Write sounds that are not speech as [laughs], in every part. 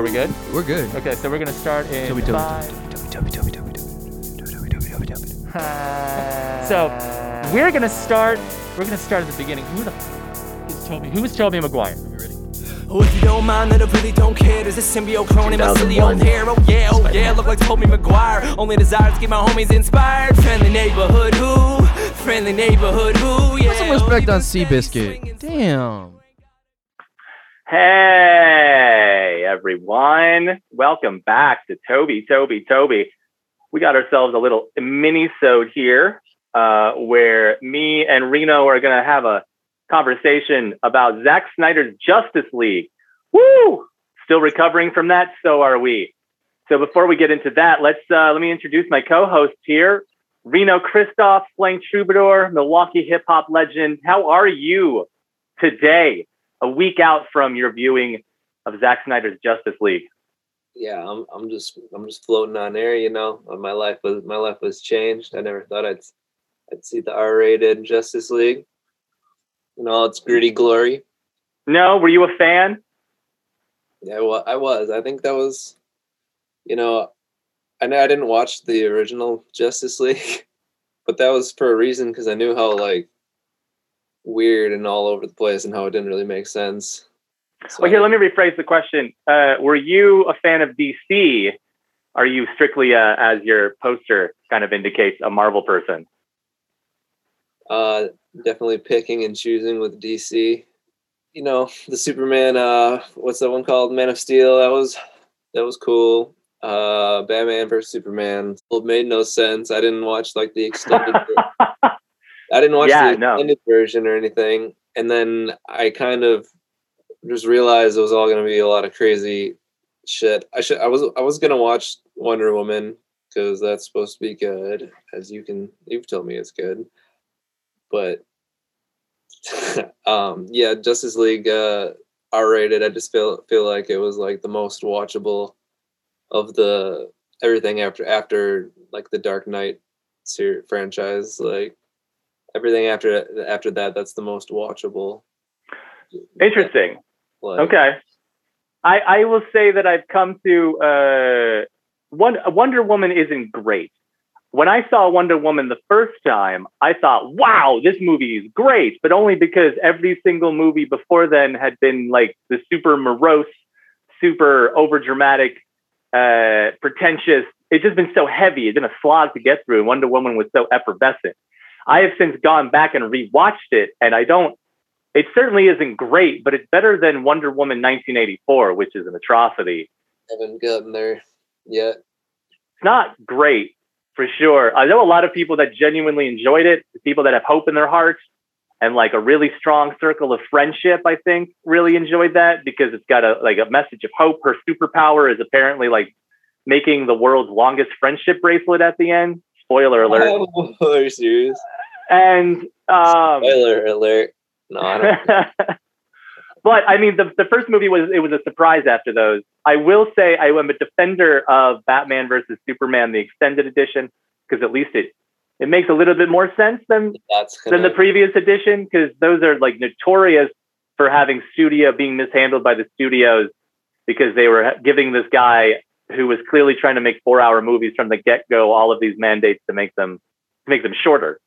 Are we good? We're good. Okay, so we're gonna start in Toby, Toby, five. Toby, Toby, Toby, Toby, Toby, Toby, Toby, Toby, Toby. So we're gonna start. We're gonna start at the beginning. Who the f- is Toby? Who is Tobey Maguire? Are we ready? Oh, if you don't mind, then I really don't care. There's a symbiote clone in my silly 2001. old hair. Oh yeah, oh yeah, look like Tobey Maguire. Only desire to get my homies inspired. Friendly neighborhood who? Friendly neighborhood who? Yeah. Put some oh, respect even on swinging, Seabiscuit. swinging, Damn. Hey everyone, welcome back to Toby, Toby, Toby. We got ourselves a little mini-sode here uh, where me and Reno are going to have a conversation about Zack Snyder's Justice League. Woo! Still recovering from that, so are we. So before we get into that, let's uh, let me introduce my co-host here, Reno Christoph, playing troubadour, Milwaukee hip hop legend. How are you today? A week out from your viewing of Zack Snyder's Justice League. yeah, I'm I'm just I'm just floating on air, you know. Uh, My life was my life was changed. I never thought I'd I'd see the R-rated Justice League in all its gritty glory. No, were you a fan? Yeah, well, I was. I think that was, you know, I know I didn't watch the original Justice League, [laughs] but that was for a reason because I knew how like weird and all over the place and how it didn't really make sense. So Well, here, let me rephrase the question. Uh, were you a fan of DC? Are you strictly, uh, as your poster kind of indicates, a Marvel person? uh definitely picking and choosing with DC. You know, the Superman uh what's that one called? Man of Steel. That was that was cool. Uh Batman versus Superman. It made no sense. I didn't watch like the extended [laughs] I didn't watch Yeah, the no. extended version or anything. And then I kind of just realized it was all gonna be a lot of crazy shit. I should I was I was gonna watch Wonder Woman because that's supposed to be good, as you can you've told me it's good but [laughs] um yeah justice league uh r-rated i just feel feel like it was like the most watchable of the everything after after like the dark knight ser- franchise like everything after after that that's the most watchable Interesting. Like, Okay. I, I will say that I've come to uh, one, Wonder Woman isn't great. When I saw Wonder Woman the first time, I thought, wow, this movie is great, but only because every single movie before then had been like the super morose, super overdramatic, uh, pretentious. It's just been so heavy. It's been a slog to get through. And Wonder Woman was so effervescent. I have since gone back and rewatched it, and I don't it certainly isn't great, but it's better than Wonder Woman 1984, which is an atrocity. haven't gotten there yet It's not great for sure. I know a lot of people that genuinely enjoyed it, people that have hope in their hearts and like a really strong circle of friendship, I think really enjoyed that because it's got a like a message of hope. Her superpower is apparently like making the world's longest friendship bracelet at the end. Spoiler alert. oh, [laughs] are you serious And um spoiler alert no i don't [laughs] but I mean, the, the first movie was it was a surprise after those. I will say I am a defender of Batman versus Superman, the extended edition, because at least it it makes a little bit more sense than that's than the previous edition, because those are like notorious for having studio being mishandled by the studios because they were giving this guy who was clearly trying to make four hour movies from the get go all of these mandates to make them to make them shorter.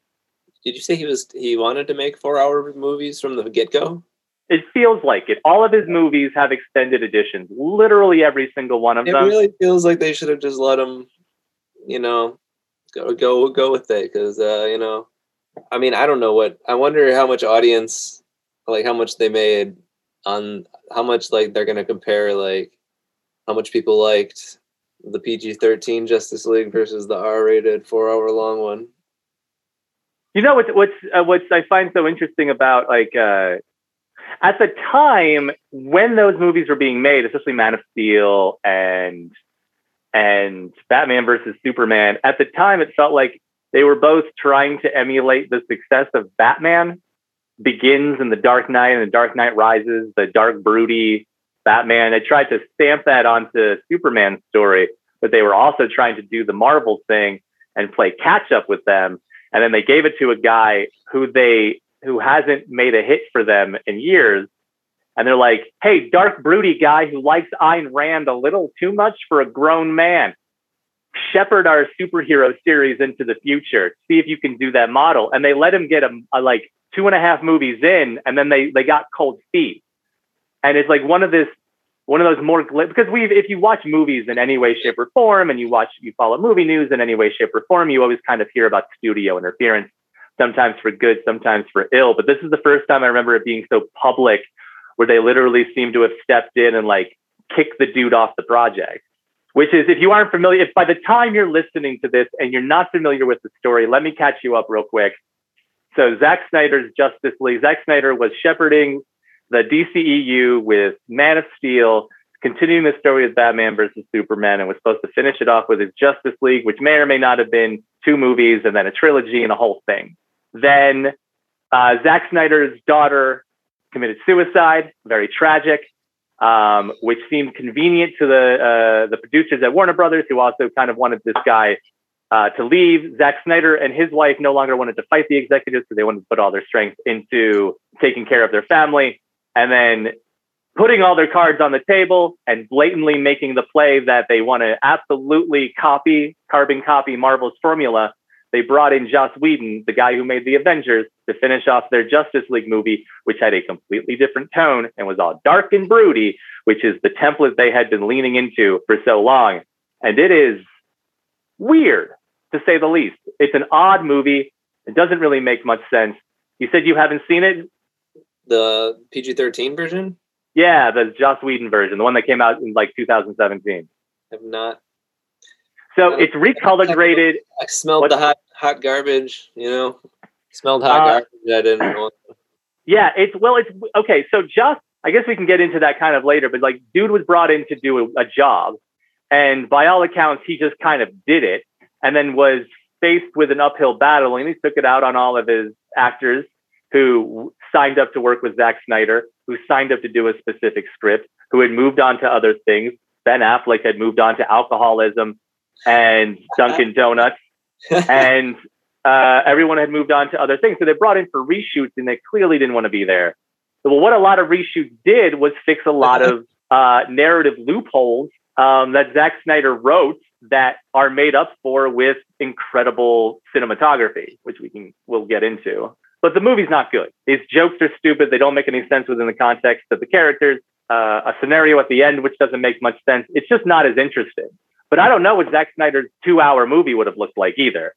Did you say he was he wanted to make four hour movies from the get go? It feels like it. All of his movies have extended editions. Literally every single one of It them. It really feels like they should have just let him, you know, go go go with it because uh, you know, I mean, I don't know what I wonder how much audience, like how much they made on how much like they're gonna compare like how much people liked the PG thirteen Justice League versus the R rated four hour long one. You know what's what's uh, what's I find so interesting about like uh, at the time when those movies were being made, especially Man of Steel and and Batman versus Superman. At the time, it felt like they were both trying to emulate the success of Batman Begins and The Dark Knight and The Dark Knight Rises, the dark, broody Batman. They tried to stamp that onto Superman's story, but they were also trying to do the Marvel thing and play catch up with them. And then they gave it to a guy who they who hasn't made a hit for them in years. and they're like, "Hey, dark, broody guy who likes Ayn Rand a little too much for a grown man." Shepherd our superhero series into the future. See if you can do that model. And they let him get a, a like two and a half movies in, and then they they got cold feet. And it's like one of this one of those more because we if you watch movies in any way, shape, or form, and you watch you follow movie news in any way, shape, or form, you always kind of hear about studio interference, sometimes for good, sometimes for ill. But this is the first time I remember it being so public, where they literally seem to have stepped in and like kicked the dude off the project. Which is, if you aren't familiar, if by the time you're listening to this and you're not familiar with the story, let me catch you up real quick. So Zack Snyder's Justice League. Zack Snyder was shepherding the DCEU with Man of Steel, continuing the story of Batman versus Superman, and was supposed to finish it off with his Justice League, which may or may not have been two movies and then a trilogy and a whole thing. Then uh, Zack Snyder's daughter committed suicide, very tragic, um, which seemed convenient to the uh, the producers at Warner Brothers, who also kind of wanted this guy uh, to leave. Zack Snyder and his wife no longer wanted to fight the executives, so they wanted to put all their strength into taking care of their family and then putting all their cards on the table and blatantly making the play that they want to absolutely copy, carbon copy Marvel's formula. They brought in Joss Whedon, the guy who made the Avengers, to finish off their Justice League movie, which had a completely different tone and was all dark and broody, which is the template they had been leaning into for so long. And it is weird, to say the least. It's an odd movie. It doesn't really make much sense. You said you haven't seen it? The PG thirteen version. Yeah, the Joss Whedon version, the one that came out in like 2017. I've not. So it's recolor graded. I smelled the hot hot garbage. You know, smelled hot Uh, garbage. I didn't. want Yeah, it's well, it's okay. So just, I guess we can get into that kind of later, but like, dude was brought in to do a, a job, and by all accounts, he just kind of did it, and then was faced with an uphill battle, and he took it out on all of his actors who signed up to work with Zack Snyder, who signed up to do a specific script, who had moved on to other things. Ben Affleck had moved on to alcoholism and [laughs] Dunkin' Donuts and uh, everyone had moved on to other things. So they brought in for reshoots, and they clearly didn't want to be there. Well, what a lot of reshoots did was fix a lot of [laughs] uh, narrative loopholes um, that Zack Snyder wrote that are made up for with incredible cinematography, which we can we'll get into. But the movie's not good. These jokes are stupid. They don't make any sense within the context of the characters. Uh, a scenario at the end which doesn't make much sense. It's just not as interesting. But I don't know what Zack Snyder's two-hour movie would have looked like either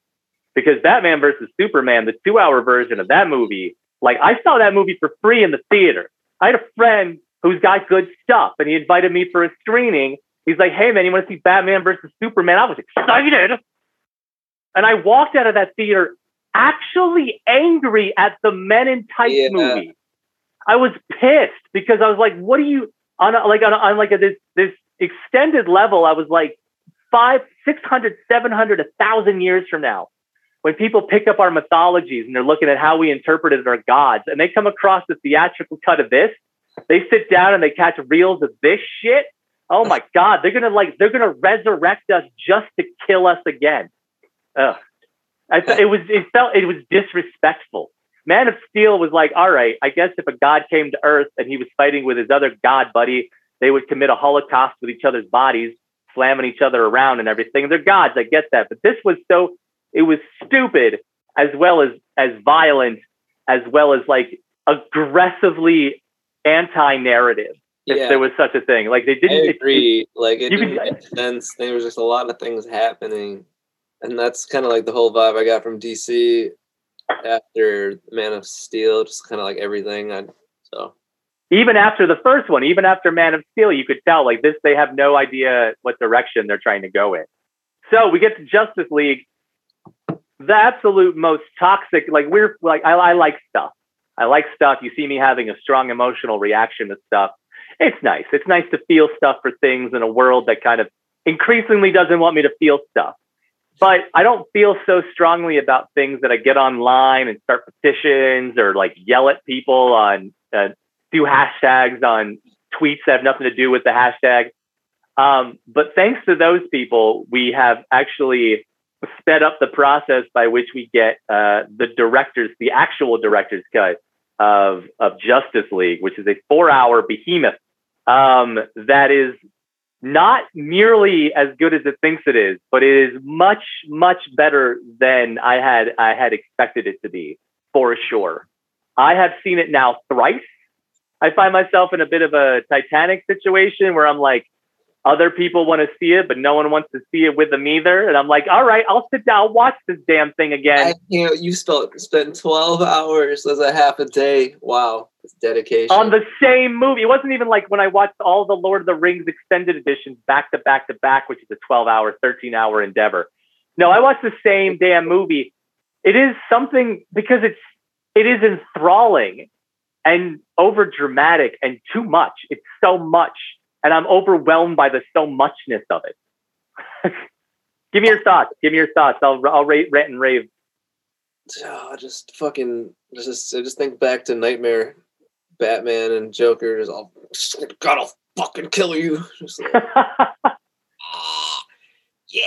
because Batman versus Superman, the two hour version of that movie, like I saw that movie for free in the theater. I had a friend who's got good stuff and he invited me for a screening. He's like, hey man, you want to see Batman versus Superman? I was excited. And I walked out of that theater actually angry at the Men in Tights Yeah. movie. I was pissed because I was like, what do you on a, like on, a, on like a, this this extended level? I was like five, six hundred, seven hundred, a thousand years from now when people pick up our mythologies and they're looking at how we interpreted our gods and they come across the theatrical cut of this, they sit down and they catch reels of this shit. Oh my [laughs] God, they're gonna like they're gonna resurrect us just to kill us again. Ugh. I th- it was it felt it was disrespectful. Man of Steel was like, all right, I guess if a god came to Earth and he was fighting with his other god buddy, they would commit a holocaust with each other's bodies, slamming each other around and everything. They're gods, I get that, but this was so it was stupid as well as as violent as well as like aggressively anti-narrative if Yeah. there was such a thing like they didn't it- agree. Like it you didn't make sense. There was just a lot of things happening, and that's kind of like the whole vibe I got from DC after Man of Steel. Just kind of like everything. I so. Even after the first one even after man of steel you could tell like this they have no idea what direction they're trying to go in. So we get to justice league. The absolute most toxic like we're like I, I like stuff. I like stuff. You see me having a strong emotional reaction to stuff. It's nice. It's nice to feel stuff for things in a world that kind of increasingly doesn't want me to feel stuff but I don't feel so strongly about things that I get online and start petitions or like yell at people on uh, do hashtags on tweets that have nothing to do with the hashtag. Um, but thanks to those people, we have actually sped up the process by which we get uh, the directors, the actual director's cut of of Justice League, which is a four hour behemoth um, that is not nearly as good as it thinks it is, but it is much much better than I had I had expected it to be for sure. I have seen it now thrice. I find myself in a bit of a Titanic situation where I'm like, other people want to see it, but no one wants to see it with them either. And I'm like, all right, I'll sit down, watch this damn thing again. I, you know, you spent spent twelve hours as a half a day. Wow, it's dedication. on the same movie. It wasn't even like when I watched all the Lord of the Rings extended editions back to back to back, which is a 12 hour, 13 hour endeavor. No, I watched the same damn movie. It is something because it's it is enthralling and over dramatic and too much. It's so much, and I'm overwhelmed by the so muchness of it. [laughs] Give me your thoughts. Give me your thoughts. I'll I'll rate, rant and rave. Oh, I just fucking just I just think back to Nightmare, Batman and Joker. Just all I'll fucking kill you. [laughs] Just like, [laughs] ah, yeah,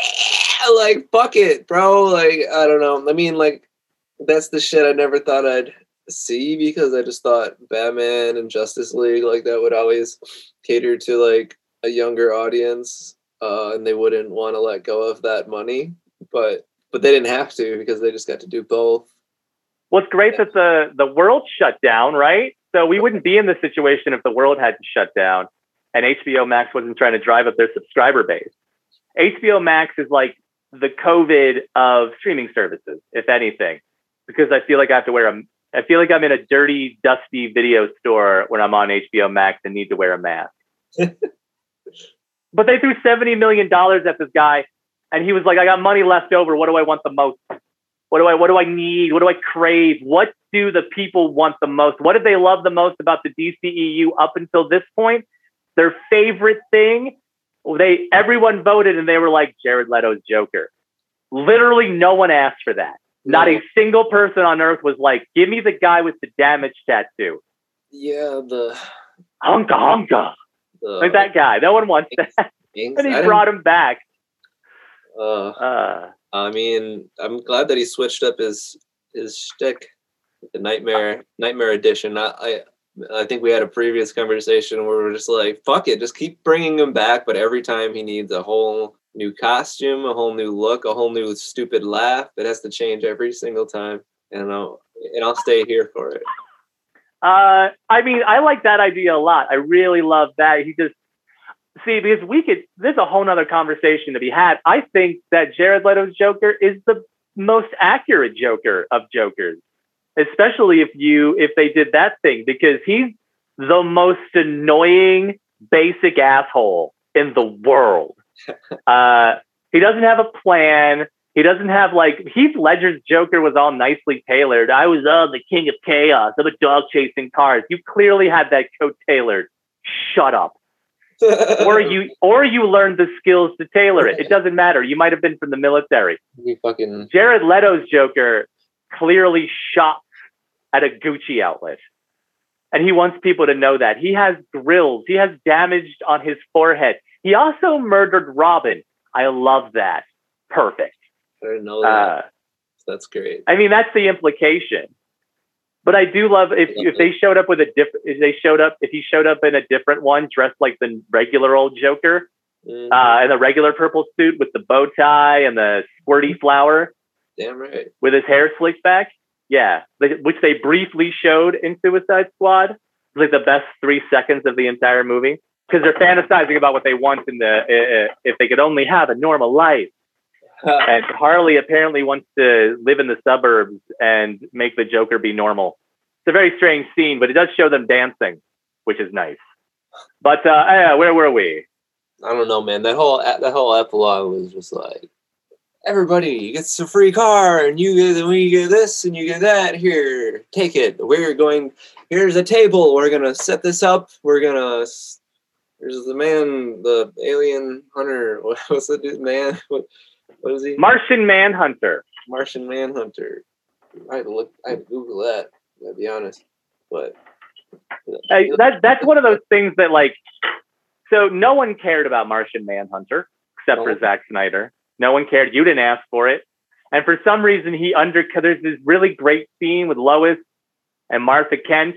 like fuck it, bro. Like I don't know. I mean, like that's the shit I never thought I'd see because I just thought Batman and Justice League like that would always cater to like a younger audience, uh, and they wouldn't want to let go of that money. But but they didn't have to because they just got to do both. Well, it's great that the the world shut down, right? So we wouldn't be in this situation if the world hadn't shut down and HBO Max wasn't trying to drive up their subscriber base. HBO Max is like the COVID of streaming services, if anything, because I feel like I have to wear a I feel like I'm in a dirty, dusty video store when I'm on HBO Max and need to wear a mask. [laughs] but they threw $70 million at this guy and he was like, I got money left over. What do I want the most? What do I what do I need? What do I crave? What do the people want the most? What did they love the most about the DCEU up until this point? Their favorite thing, they everyone voted and they were like Jared Leto's Joker. Literally no one asked for that. Not a single person on earth was like, give me the guy with the damage tattoo. Yeah, the Hunka hunka. the Like that guy. No one wants that. And he brought him back. uh, Uh, I mean, I'm glad that he switched up his his shtick, the Nightmare Nightmare Edition. I, I I think we had a previous conversation where we're just like, fuck it, just keep bringing him back. But every time he needs a whole new costume, a whole new look, a whole new stupid laugh, it has to change every single time. And I'll and I'll stay here for it. Uh, I mean, I like that idea a lot. I really love that. He just see because we could. There's a whole nother conversation to be had. I think that Jared Leto's Joker is the most accurate Joker of Jokers, especially if you if they did that thing because he's the most annoying basic asshole in the world. [laughs] uh, he doesn't have a plan. He doesn't have like Heath Ledger's Joker was all nicely tailored. I was uh, the king of chaos. I'm a dog chasing cars. You clearly had that coat tailored. Shut up. [laughs] Or you or you learned the skills to tailor it. It doesn't matter. You might have been from the military. he fucking Jared Leto's Joker clearly shops at a Gucci outlet. And he wants people to know that. He has grills. He has damaged on his forehead. He also murdered Robin. I love that. Perfect. I didn't know that. Uh, That's great. I mean, that's the implication. But I do love if if they showed up with a different if they showed up if he showed up in a different one dressed like the regular old Joker Mhm. uh, in the regular purple suit with the bow tie and the squirty flower Damn right. with his hair slicked back. Yeah, which they briefly showed in Suicide Squad. It's like the best three seconds of the entire movie because they're fantasizing about what they want in the uh, uh, if they could only have a normal life. [laughs] And Harley apparently wants to live in the suburbs and make the Joker be normal. It's a very strange scene, but it does show them dancing, which is nice. But uh, uh, where were we? I don't know, man. That whole that whole epilogue was just like everybody gets a free car, and you get and we get this, and you get that. Here, take it. We're going. Here's a table. We're gonna set this up. We're gonna. There's the man, the alien hunter. [laughs] What was the dude, man? [laughs] What, what is he? Martian Manhunter. Martian Manhunter. I had to look. I had to Google that. To be honest, but Hey, that that's one of those things that like so no one cared about Martian Manhunter except for No. Zack Snyder. No one cared. You didn't ask for it. And for some reason he under there's this really great scene with Lois and Martha Kent.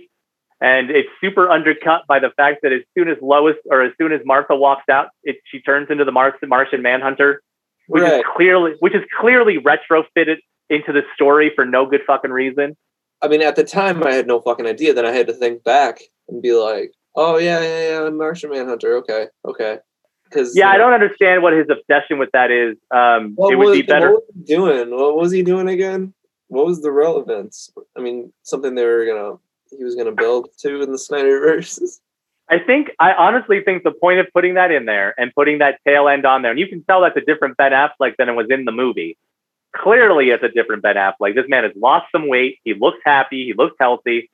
And it's super undercut by the fact that as soon as Lois or as soon as Martha walks out, it, she turns into the Mars, Martian Manhunter, which is clearly which is clearly retrofitted into the story for no good fucking reason. I mean, at the time, I had no fucking idea. Then I had to think back and be like, "Oh yeah, yeah, yeah, Martian Manhunter. Okay, okay." Because Yeah, I don't understand what his obsession with that is. Um, it would was, be better. What was he doing? What was he doing again? What was the relevance? I mean, something they were gonna he was gonna build to in the Snyderverse. [laughs] I think I honestly think the point of putting that in there and putting that tail end on there, and you can tell that's a different Ben Affleck than it was in the movie. Clearly, it's a different Ben Affleck. This man has lost some weight. He looks happy. He looks healthy.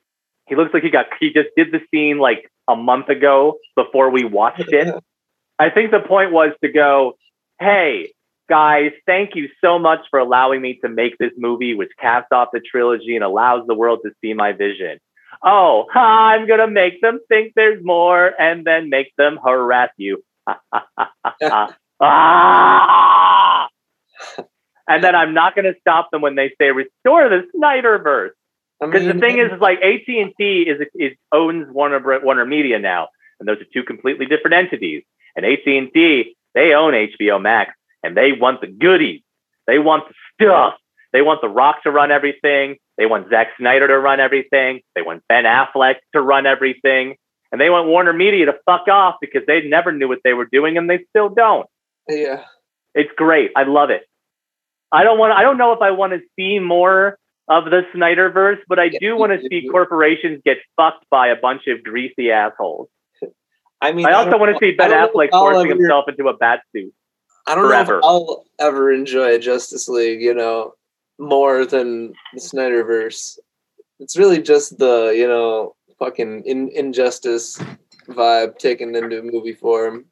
He looks like he got. He just did the scene like a month ago before we watched it. [laughs] I think the point was to go, hey guys, thank you so much for allowing me to make this movie, which caps off the trilogy and allows the world to see my vision oh, [laughs] I'm going to make them think there's more and then make them harass you. [laughs] ah! And then I'm not going to stop them when they say restore the Snyderverse. I Because the thing is, is like AT&T is, is owns Warner, Warner Media now. And those are two completely different entities. And AT&T, they own HBO Max and they want the goodies. They want the stuff. They want The Rock to run everything. They want Zack Snyder to run everything. They want Ben Affleck to run everything. And they want Warner Media to fuck off because they never knew what they were doing and they still don't. yeah, It's great. I love it. I don't want I don't know if I want to see more of the Snyderverse, but I Yeah, do want to see do. corporations get fucked by a bunch of greasy assholes. [laughs] I mean, I also don't want to see Ben I Affleck forcing ever- himself into a bat suit. I don't forever. know if I'll ever enjoy Justice League, you know, more than the Snyderverse. It's really just the, you know, fucking in, injustice vibe taken into movie form.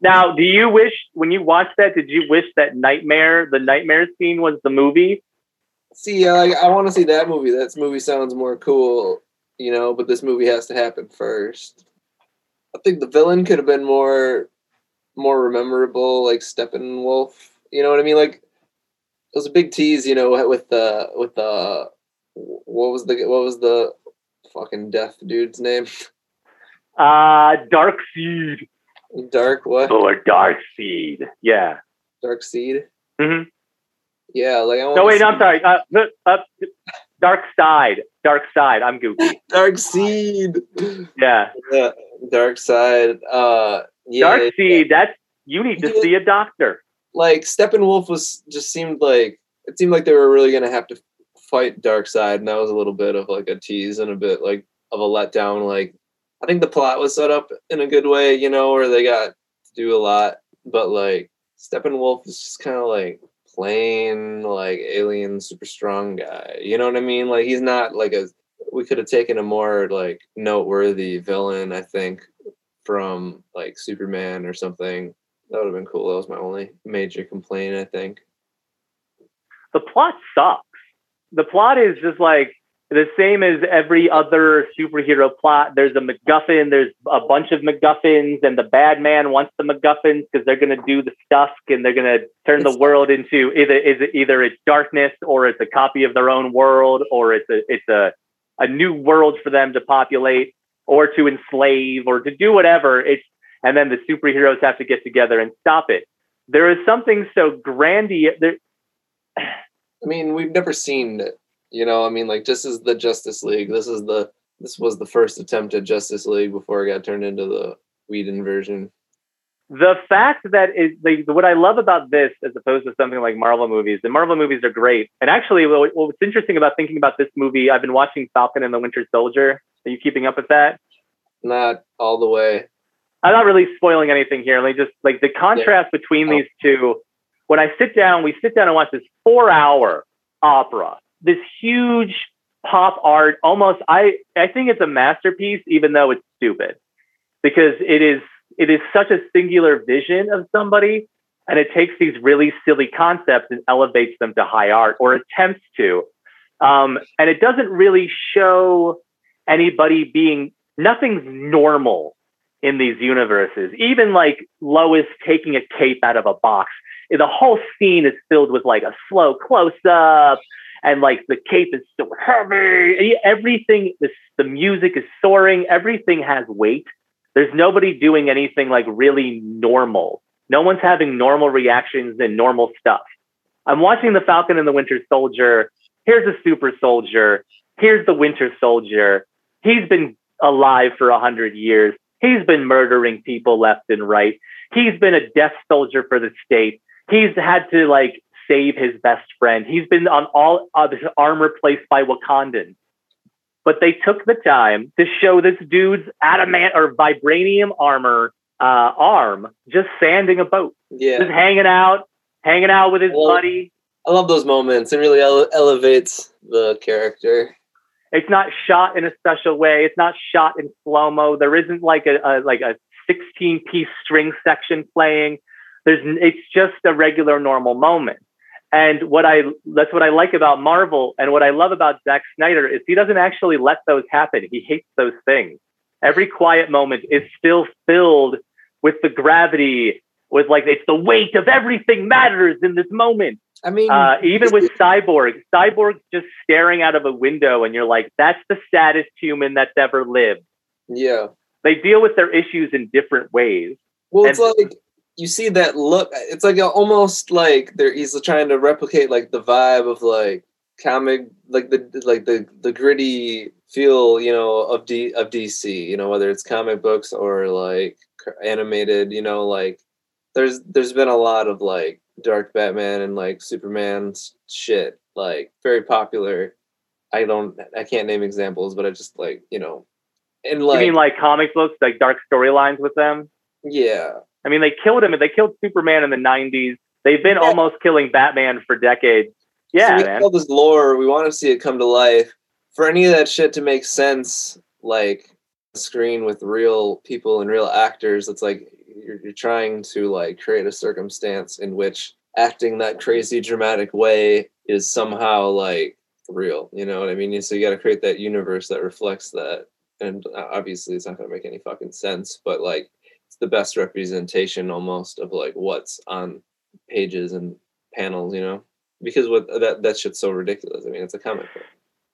Now, do you wish when you watched that, did you wish that nightmare, the nightmare scene was the movie? See, I want to see that movie. That movie sounds more cool, you know, but this movie has to happen first. I think the villain could have been more, more memorable, like Steppenwolf. You know what I mean? Like, it was a big tease, you know, with the with the what was the what was the fucking death dude's name? Uh Dark Seed Dark what? or Dark Seed. Yeah. Dark Seed. Mhm. Yeah, like I want. No, wait, no, I'm sorry. Uh, uh, uh, Dark Side. Dark Side. I'm goofy. [laughs] Dark Seed. Yeah. Yeah, Darkseid. Uh, yeah, Dark Seed. That's you need to see a doctor. Like Steppenwolf was just seemed like it seemed like they were really gonna have to fight Darkseid, and that was a little bit of like a tease and a bit like of a letdown. Like I think the plot was set up in a good way, you know, where they got to do a lot, but like Steppenwolf is just kind of like plain like alien super strong guy. You know what I mean? Like he's not like a. We could have taken a more like noteworthy villain, I think, from like Superman or something. That would have been cool. That was my only major complaint, I think. The plot sucks. The plot is just like the same as every other superhero plot. There's a MacGuffin. There's a bunch of MacGuffins, and the bad man wants the MacGuffins because they're going to do the stuff and they're going to turn the world into either is it either it's darkness or it's a copy of their own world or it's a it's a a new world for them to populate or to enslave or to do whatever. It's and then the superheroes have to get together and stop it. There is something so grandiose. There, I mean, we've never seen it. You know, I mean, like this is the Justice League. This is the this was the first attempt at Justice League before it got turned into the Whedon version. the fact that is like, what I love about this, as opposed to something like Marvel movies, the Marvel movies are great. And actually, what, what's interesting about thinking about this movie, I've been watching Falcon and the Winter Soldier. Are you keeping up with that? Not all the way. I'm not really spoiling anything here. Like just like the contrast between Oh. these two. When I sit down, we sit down and watch this four-hour opera. This huge pop art, almost. I I think it's a masterpiece, even though it's stupid, because it is it is such a singular vision of somebody, and it takes these really silly concepts and elevates them to high art, or attempts to. Um, and it doesn't really show anybody being nothing's normal in these universes. Even like Lois taking a cape out of a box, the whole scene is filled with like a slow close up and like the cape is so heavy. Everything, the, the music is soaring. Everything has weight. There's nobody doing anything like really normal. No one's having normal reactions and normal stuff. I'm watching the Falcon and the Winter Soldier. Here's a super soldier. Here's the Winter Soldier. He's been alive for a hundred years. He's been murdering people left and right. He's been a death soldier for the state. He's had to like save his best friend. He's been on all of his armor placed by Wakandans. But they took the time to show this dude's adamant or vibranium armor uh, arm just sanding a boat, Yeah, just hanging out, hanging out with his Well- buddy. I love those moments. It really ele- elevates the character. It's not shot in a special way. It's not shot in slow mo. There isn't like a, a like a 16 piece string section playing. There's it's just a regular normal moment. And what I that's what I like about Marvel and what I love about Zack Snyder is he doesn't actually let those happen. He hates those things. Every quiet moment is still filled with the gravity, with like it's the weight of everything matters in this moment. I mean, Uh, even with [laughs] Cyborg, Cyborg just staring out of a window, and you're like, that's the saddest human that's ever lived. yeah. They deal with their issues in different ways. Well, it's And- like you see that look. It's like almost like they're he's trying to replicate like the vibe of like comic, like the like the the gritty feel, you know, of D of DC. You know, whether it's comic books or like animated. You know, like there's there's been a lot of like dark Batman and like Superman's shit, like very popular. I don't, I can't name examples, but I just like you know, and like, you mean like comic books, like dark storylines with them? yeah, I mean, they killed him. They killed Superman in the '90s. They've been Yeah. almost killing Batman for decades. So Yeah, we man. all this lore. We want to see it come to life. For any of that shit to make sense, like screen with real people and real actors, it's like you're, you're trying to like create a circumstance in which acting that crazy dramatic way is somehow like real. You know what I mean? So you got to create that universe that reflects that. And uh, obviously, it's not going to make any fucking sense, but like it's the best representation almost of like what's on pages and panels. You know because what that that shit's so ridiculous. I mean, it's a comic book.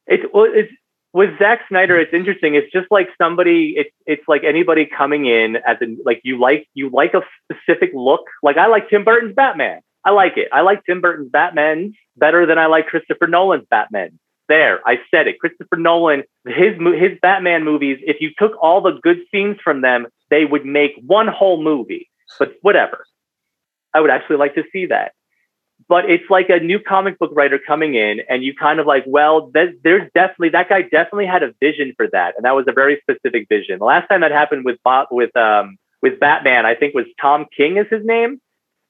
It's well, it's with Zack Snyder. It's interesting. It's just like somebody. It's it's like anybody coming in as in like you like you like a specific look. Like I like Tim Burton's Batman. I like it. I like Tim Burton's Batman better than I like Christopher Nolan's Batman. There, I said it. Christopher Nolan, his his Batman movies. If you took all the good scenes from them, they would make one whole movie. But whatever. I would actually like to see that but it's like a new comic book writer coming in and you kind of like well there's, definitely that guy definitely had a vision for that. And that was a very specific vision. The last time that happened with Bob, with um with batman i think was tom king is his name.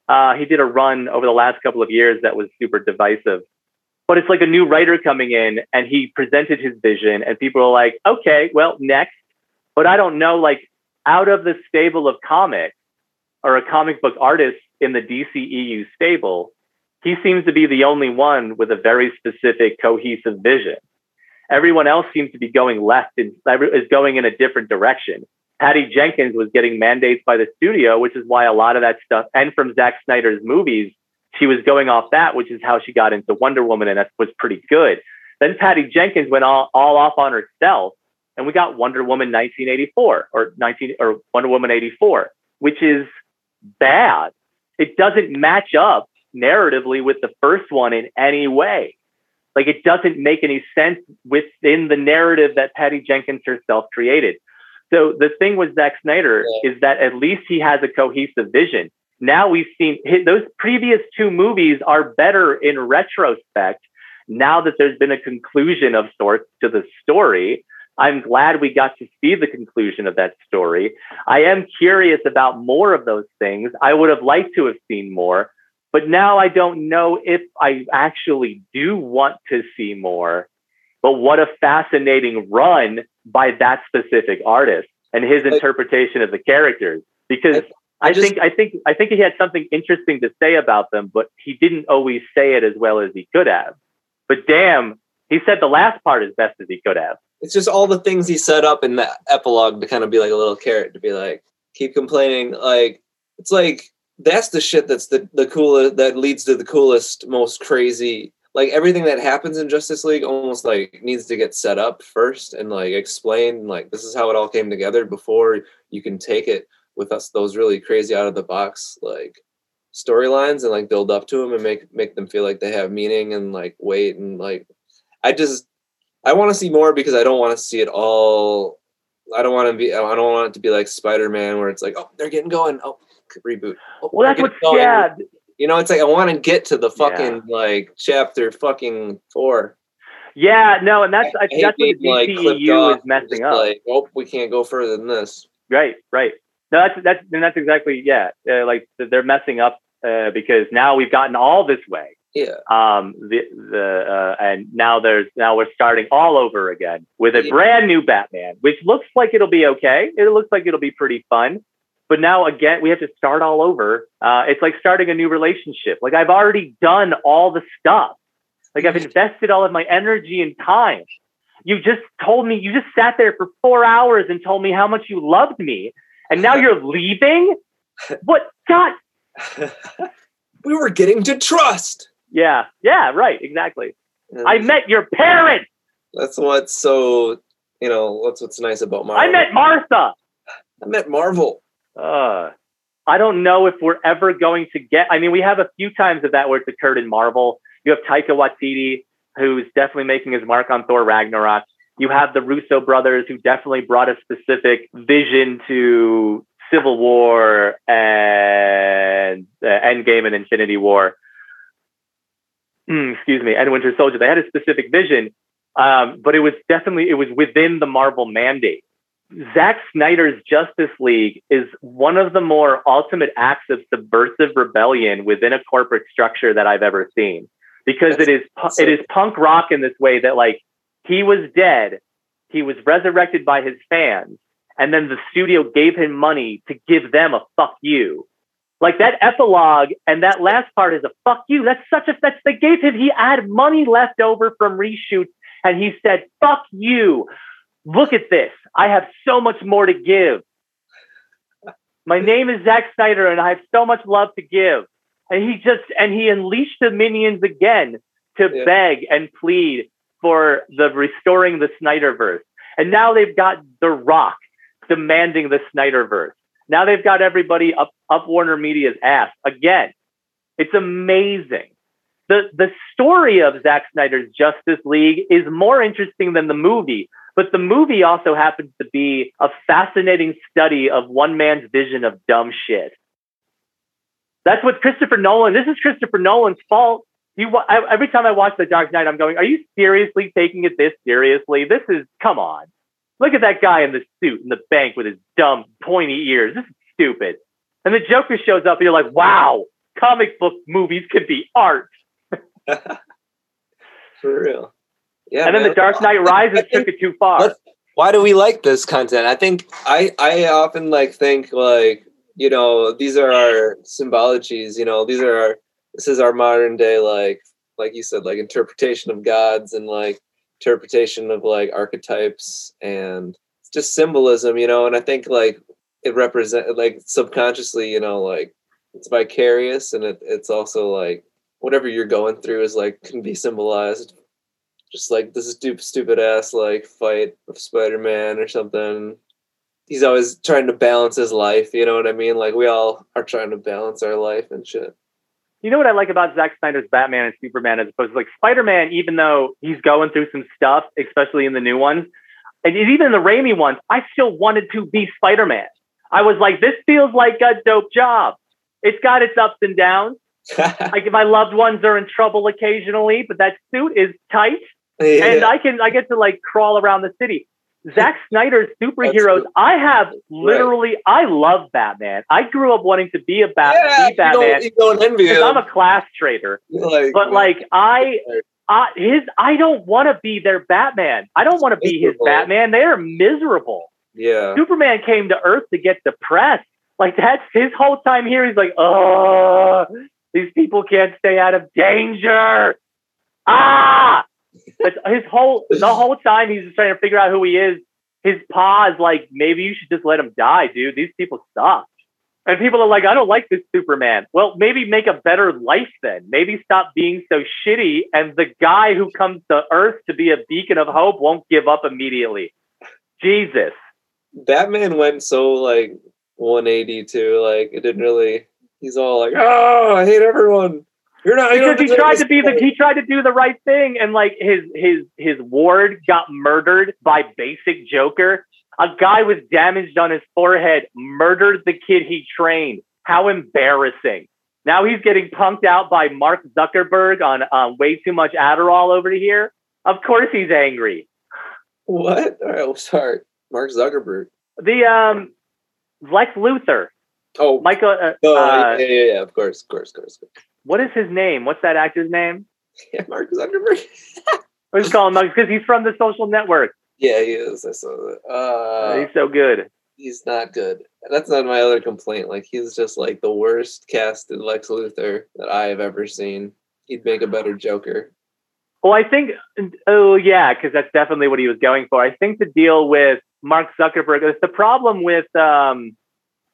Uh, he did a run over the last couple of years that was super divisive. But it's like a new writer coming in and he presented his vision and people are like okay well next. But i don't know like out of the stable of comics or a comic book artist in the dceu stable he seems to be the only one with a very specific cohesive vision. Everyone else seems to be going left and is going in a different direction. Patty Jenkins was getting mandates by the studio, which is why a lot of that stuff, and from Zack Snyder's movies, she was going off that, which is how she got into Wonder Woman, and that was pretty good. Then Patty Jenkins went all, all off on herself, and we got Wonder Woman 1984 or 19 or Wonder Woman 84, which is bad. It doesn't match up narratively with the first one in any way. Like it doesn't make any sense within the narrative that Patty Jenkins herself created. So the thing with Zack Snyder is that at least he has a cohesive vision. Now we've seen those previous two movies are better in retrospect. Now that there's been a conclusion of sorts to the story, I'm glad we got to see the conclusion of that story. I am curious about more of those things. I would have liked to have seen more, but now I don't know if I actually do want to see more. But what a fascinating run by that specific artist and his interpretation of the characters. Because I I, just- think I think I think he had something interesting to say about them, but he didn't always say it as well as he could have. But damn, he said the last part as best as he could have. It's just all the things he set up in the epilogue to kind of be like a little carrot to be like, keep complaining. Like it's like that's the shit that's the the coolest that leads to the coolest, most crazy. like everything that happens in Justice League almost like needs to get set up first and like explained like this is how it all came together before you can take it with us those really crazy out of the box like storylines and like build up to them and make make them feel like they have meaning and like weight and like I just I want to see more because I don't want to see it all I don't want to be I don't want it to be like Spider-Man where it's like oh they're getting going oh reboot Well, that's they're what's getting going. yeah. You know, it's like I want to get to the fucking like chapter fucking four. Yeah, no, and that's I, hate that's what the being, like, DCEU is messing up. Like, oh, we can't go further than this. Right, right. No, that's that's and that's exactly yeah. Uh, like they're messing up uh, because now we've gotten all this way. Yeah, Um, the the uh, and now there's now we're starting all over again with a Yeah. brand new Batman, which looks like it'll be okay. It looks like it'll be pretty fun. But now again, we have to start all over. Uh, it's like starting a new relationship. Like I've already done all the stuff. Like I've invested all of my energy and time. You just told me, you just sat there for four hours and told me how much you loved me. And now you're [laughs] leaving? What? God. [laughs] we were getting to trust. Yeah. Yeah. Right. Exactly. And I met your parents. That's what's so you know. That's what's nice about Marvel. I met Martha. I met Marvel. Uh, I don't know if we're ever going to get. I mean, we have a few times of that where it's occurred in Marvel. You have Taika Waititi, who's definitely making his mark on Thor Ragnarok. You have the Russo brothers, who definitely brought a specific vision to Civil War and uh, Endgame and Infinity War. Hmm, excuse me, and Winter Soldier. They had a specific vision, um, but it was definitely it was within the Marvel mandate. Zack Snyder's Justice League is one of the more ultimate acts of subversive rebellion within a corporate structure that I've ever seen. Because it is it is punk rock in this way that like he was dead, he was resurrected by his fans, and then the studio gave him money to give them a fuck you. Like that epilogue and that last part is a fuck you. That's such a that's they gave him he had money left over from reshoots and he said fuck you look at this. I have so much more to give. My [laughs] name is Zack Snyder and I have so much love to give. And he just, and he unleashed the minions again to Yeah. beg and plead for the restoring the Snyderverse. And now they've got The Rock demanding the Snyderverse. Now they've got everybody up, up Warner Media's ass again. It's amazing. The, the story of Zack Snyder's Justice League is more interesting than the movie but the movie also happens to be a fascinating study of one man's vision of dumb shit. That's what Christopher Nolan. This is Christopher Nolan's fault. You I, every time I watch The Dark Knight, I'm going, "Are you seriously taking it this seriously? This is come on. Look at that guy in the suit in the bank with his dumb pointy ears. This is stupid." And the Joker shows up, and you're like, "Wow, comic book movies can be art." [laughs] For real. Yeah. and then man. The Dark Knight Rises think- took it too far. Why do we like this content? I think I I often like think like you know these are our symbologies. You know these are our this is our modern day like like you said like interpretation of gods and like interpretation of like archetypes and just symbolism. You know, and I think like it represent like subconsciously. You know, like it's vicarious and it, it's also like whatever you're going through is like can be symbolized just like this stupid stupid ass like fight of spider-man or something he's always trying to balance his life you know what i mean like we all are trying to balance our life and shit You know what I like about Zack Snyder's Batman and Superman as opposed to like Spider-Man, even though he's going through some stuff, especially in the new ones, and even in the Raimi ones, I still wanted to be Spider-Man. I was like, this feels like a dope job. It's got its ups and downs. [laughs] Like my loved ones are in trouble occasionally, but that suit is tight, yeah. and I can I get to like crawl around the city. Zack [laughs] Snyder's superheroes. That's I have literally. I love Batman. I grew up wanting to be a Bat, yeah, be you Batman don't, you don't envy him. I'm a class traitor. like, But like I, I his I don't want to be their Batman. I don't want to be his Batman. They are miserable. yeah Superman came to Earth to get depressed. Like that's his whole time here. He's like, oh, these people can't stay out of danger. Ah, but his whole the whole time he's just trying to figure out who he is. His pa is like, maybe you should just let him die, dude. These people suck. And people are like, I don't like this Superman. Well, maybe make a better life then. Maybe stop being so shitty. And the guy who comes to Earth to be a beacon of hope won't give up immediately. Jesus. Batman went so like 180 too. Like it didn't really. He's all like, "Oh, I hate everyone." You're not. Because he tried to be the he tried to do the right thing and like his his his ward got murdered by basic Joker. A guy with damaged on his forehead murdered the kid he trained. How embarrassing. Now he's getting punked out by Mark Zuckerberg on um, way too much Adderall over here. Of course he's angry. What? All right, well, sorry, Mark Zuckerberg. The um Lex Luthor, Oh, Michael. Uh, no, uh, yeah, yeah, yeah, of course, of course, of course. of course. What is his name? What's that actor's name? [laughs] Yeah, Mark Zuckerberg. Let's call him because he's from the Social Network. yeah, he is. I saw that. Uh, he's so good. he's not good. That's not my other complaint. Like he's just like the worst casted Lex Luthor that I have ever seen. He'd make a better Joker. Well, I think, oh yeah, because that's definitely what he was going for. I think the deal with Mark Zuckerberg is the problem with um,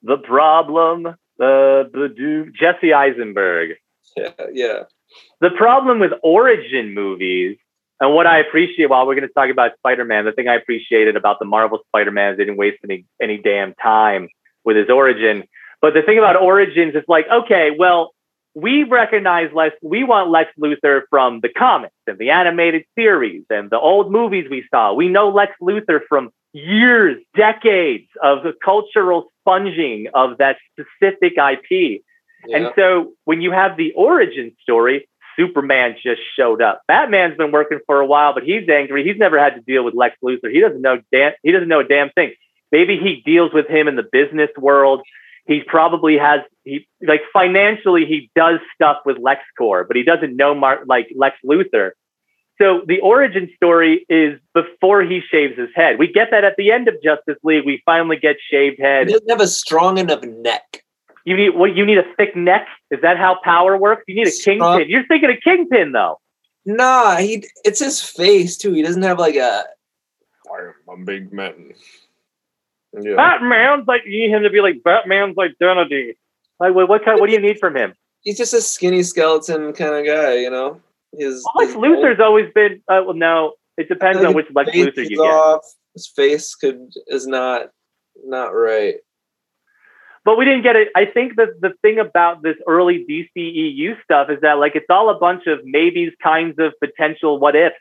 the problem, uh, the dude, Jesse Eisenberg. [laughs] Yeah. The problem with origin movies, and what I appreciate while we're going to talk about Spider-Man, the thing I appreciated about the Marvel Spider-Man is they didn't waste any any damn time with his origin. But the thing about origins is like, okay, well, we recognize Lex, we want Lex Luthor from the comics and the animated series and the old movies we saw. We know Lex Luthor from years, decades of the cultural sponging of that specific IP. Yeah. And so when you have the origin story, Superman just showed up. Batman's been working for a while, but he's angry. He's never had to deal with Lex Luthor. He doesn't know damn, he doesn't know a damn thing. Maybe he deals with him in the business world. He probably has he like financially he does stuff with LexCorp, but he doesn't know Mar- like Lex Luthor. So the origin story is before he shaves his head. We get that at the end of Justice League. We finally get shaved head. he doesn't have a strong enough neck. You need what? You need a thick neck. Is that how power works? You need a Strong- kingpin. You're thinking a kingpin though. Nah, he. It's his face too. He doesn't have like a. I'm a big man. Yeah. Batman's like you need him to be like Batman's identity. Like what? What kind? What do you need from him? He's just a skinny skeleton kind of guy, you know. His, Well, Lex his Luthor's always been. Uh, well, no, it depends on which Lex face Luthor is you get. off. His face could is not not right. But we didn't get it. I think that the thing about this early DCEU stuff is that like it's all a bunch of maybes, kinds of potential what ifs.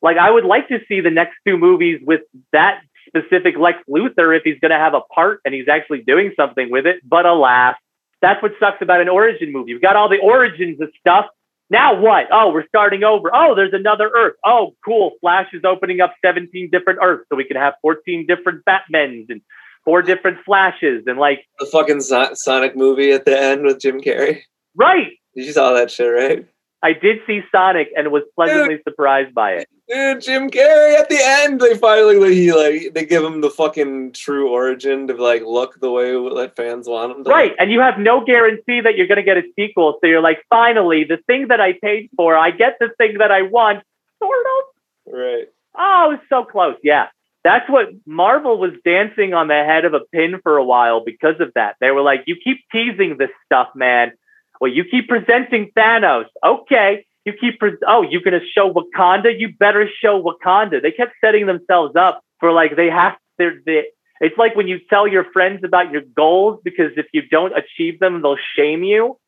Like I would like to see the next two movies with that specific Lex Luthor if he's going to have a part and he's actually doing something with it. But alas, that's what sucks about an origin movie. You've got all the origins of stuff. Now what? Oh, we're starting over. Oh, there's another Earth. Oh, cool. Flash is opening up 17 different Earths so we can have 14 different Batmans and four different Flashes and like The fucking so- Sonic movie at the end with Jim Carrey. right. You saw that shit, right? I did see Sonic and was pleasantly surprised by it. Dude, Jim Carrey at the end, they finally he like they give him the fucking true origin to like look the way that fans want him to. Right. And you have no guarantee that you're going to get a sequel. So you're like, finally, the thing that I paid for, I get the thing that I want, sort of. Right. Oh, it's so close. Yeah. That's what Marvel was dancing on the head of a pin for a while because of that. They were like, you keep teasing this stuff, man. Well, you keep presenting Thanos. Okay. You keep, pre- oh, you're going to show Wakanda? You better show Wakanda. They kept setting themselves up for like, they have, they're, they, it's like when you tell your friends about your goals because if you don't achieve them, they'll shame you.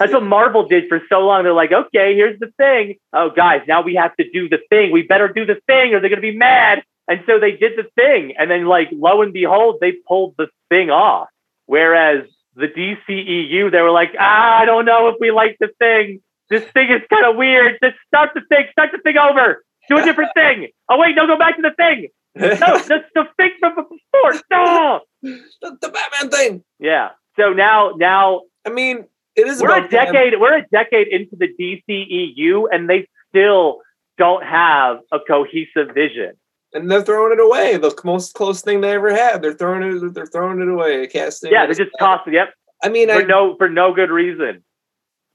That's what Marvel did for so long. They're like, okay, here's the thing. Oh, guys, now we have to do the thing. We better do the thing or they're going to be mad. And so they did the thing. And then, like, lo and behold, they pulled the thing off. Whereas the DCEU, they were like, ah, I don't know if we like the thing. This thing is kind of weird. Just start the thing, start the thing over. Do a [laughs] different thing. Oh, wait, no, go back to the thing. No, [laughs] that's the thing from before. No. the, the Batman thing. Yeah. So now, now I mean, it is we're a decade we're a decade into the DCEU and they still don't have a cohesive vision. And they're throwing it away. The most close thing they ever had. They're throwing it. They're throwing it away. Casting. Yeah, they just toss it. Yep, I mean, for I no for no good reason.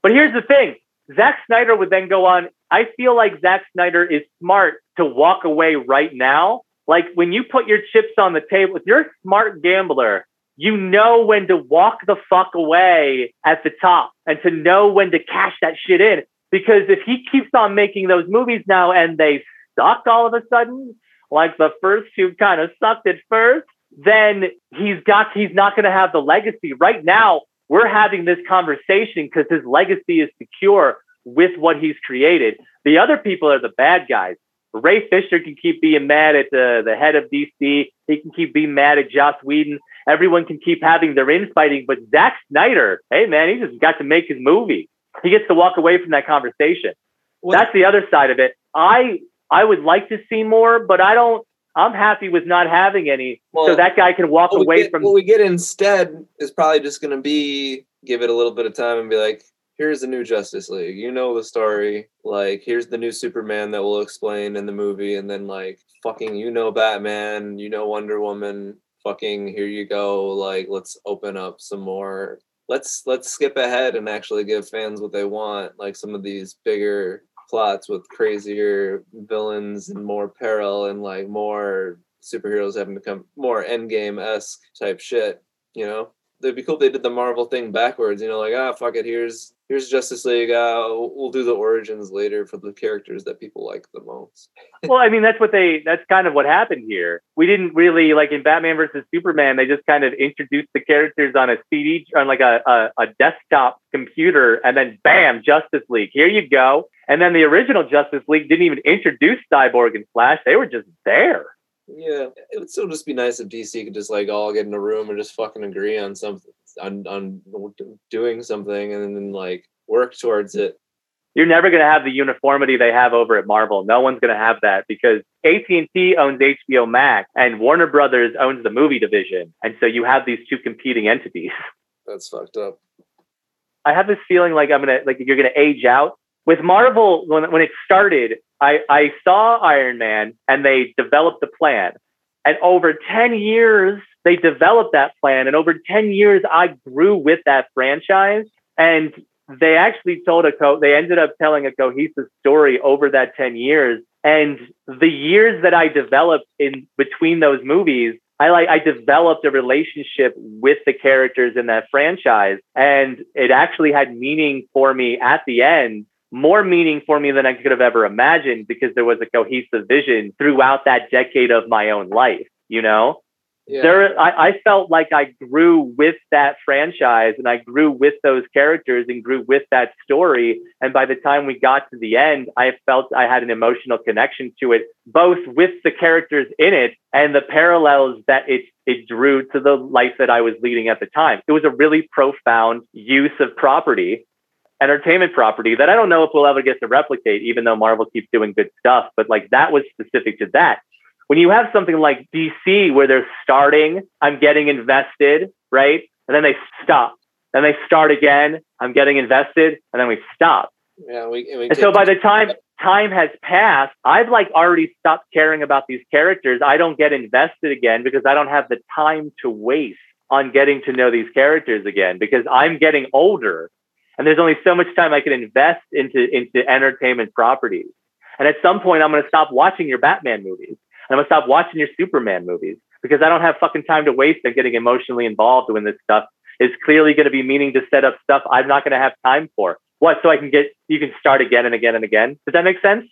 But here's the thing: Zack Snyder would then go on. I feel like Zack Snyder is smart to walk away right now. Like when you put your chips on the table, if you're a smart gambler, you know when to walk the fuck away at the top and to know when to cash that shit in. Because if he keeps on making those movies now and they suck all of a sudden, like the first two kind of sucked at first, then he's got he's not going to have the legacy. Right now, we're having this conversation because his legacy is secure with what he's created. The other people are the bad guys. Ray Fisher can keep being mad at the, the head of DC. He can keep being mad at Joss Whedon. Everyone can keep having their infighting, but Zack Snyder, hey man, he just got to make his movie. He gets to walk away from that conversation. Well, That's the other side of it. I I would like to see more, but I don't. I'm happy with not having any, so that guy can walk away get, from. what we get instead is probably just going to be give it a little bit of time and be like, here's the new Justice League. You know the story. Like, here's the new Superman that we'll explain in the movie. And then, like, fucking, you know Batman, you know Wonder Woman. Fucking, here you go. Like, let's open up some more. Let's let's skip ahead and actually give fans what they want, like some of these bigger plots with crazier villains and more peril and like more superheroes having to come more endgame esque type shit. You know, it'd be cool if they did the Marvel thing backwards. You know, like ah, fuck it, here's here's Justice League. Uh, we'll do the origins later for the characters that people like the most. [laughs] well, I mean, that's what they. That's kind of what happened here. We didn't really like in Batman versus Superman. They just kind of introduced the characters on a CD on like a, a, a desktop computer, and then bam, Justice League. Here you go. And then the original Justice League didn't even introduce Cyborg and Flash. They were just there. Yeah, it would still just be nice if DC could just like all get in a room and just fucking agree on something, on on doing something, and then like work towards it. You're never going to have the uniformity they have over at Marvel. No one's going to have that because AT&T owns HBO Max and Warner Brothers owns the movie division, and so you have these two competing entities. That's fucked up. I have this feeling like I'm gonna like you're gonna age out. With Marvel, when when it started, I, I saw Iron Man and they developed the plan. And over 10 years, they developed that plan. And over 10 years, I grew with that franchise. And they actually told a co they ended up telling a cohesive story over that 10 years. And the years that I developed in between those movies, I like I developed a relationship with the characters in that franchise. And it actually had meaning for me at the end more meaning for me than I could have ever imagined because there was a cohesive vision throughout that decade of my own life. You know, Yeah. there I, I felt like I grew with that franchise and I grew with those characters and grew with that story. And by the time we got to the end, I felt I had an emotional connection to it, both with the characters in it and the parallels that it it drew to the life that I was leading at the time. It was a really profound use of property entertainment property that I don't know if we'll ever get to replicate, even though Marvel keeps doing good stuff. But like that was specific to that. When you have something like DC where they're starting, I'm getting invested, right? And then they stop. Then they start again, I'm getting invested, and then we stop. Yeah, we, and we And so by the time time has passed, I've like already stopped caring about these characters. I don't get invested again because I don't have the time to waste on getting to know these characters again because I'm getting older and there's only so much time I can invest into into entertainment properties. And at some point I'm going to stop watching your Batman movies. I'm to stop watching your Superman movies because I don't have fucking time to waste on getting emotionally involved when this stuff is clearly going to be meaning to set up stuff I'm not going to have time for. What? So I can get you can start again and again and again. Does that make sense?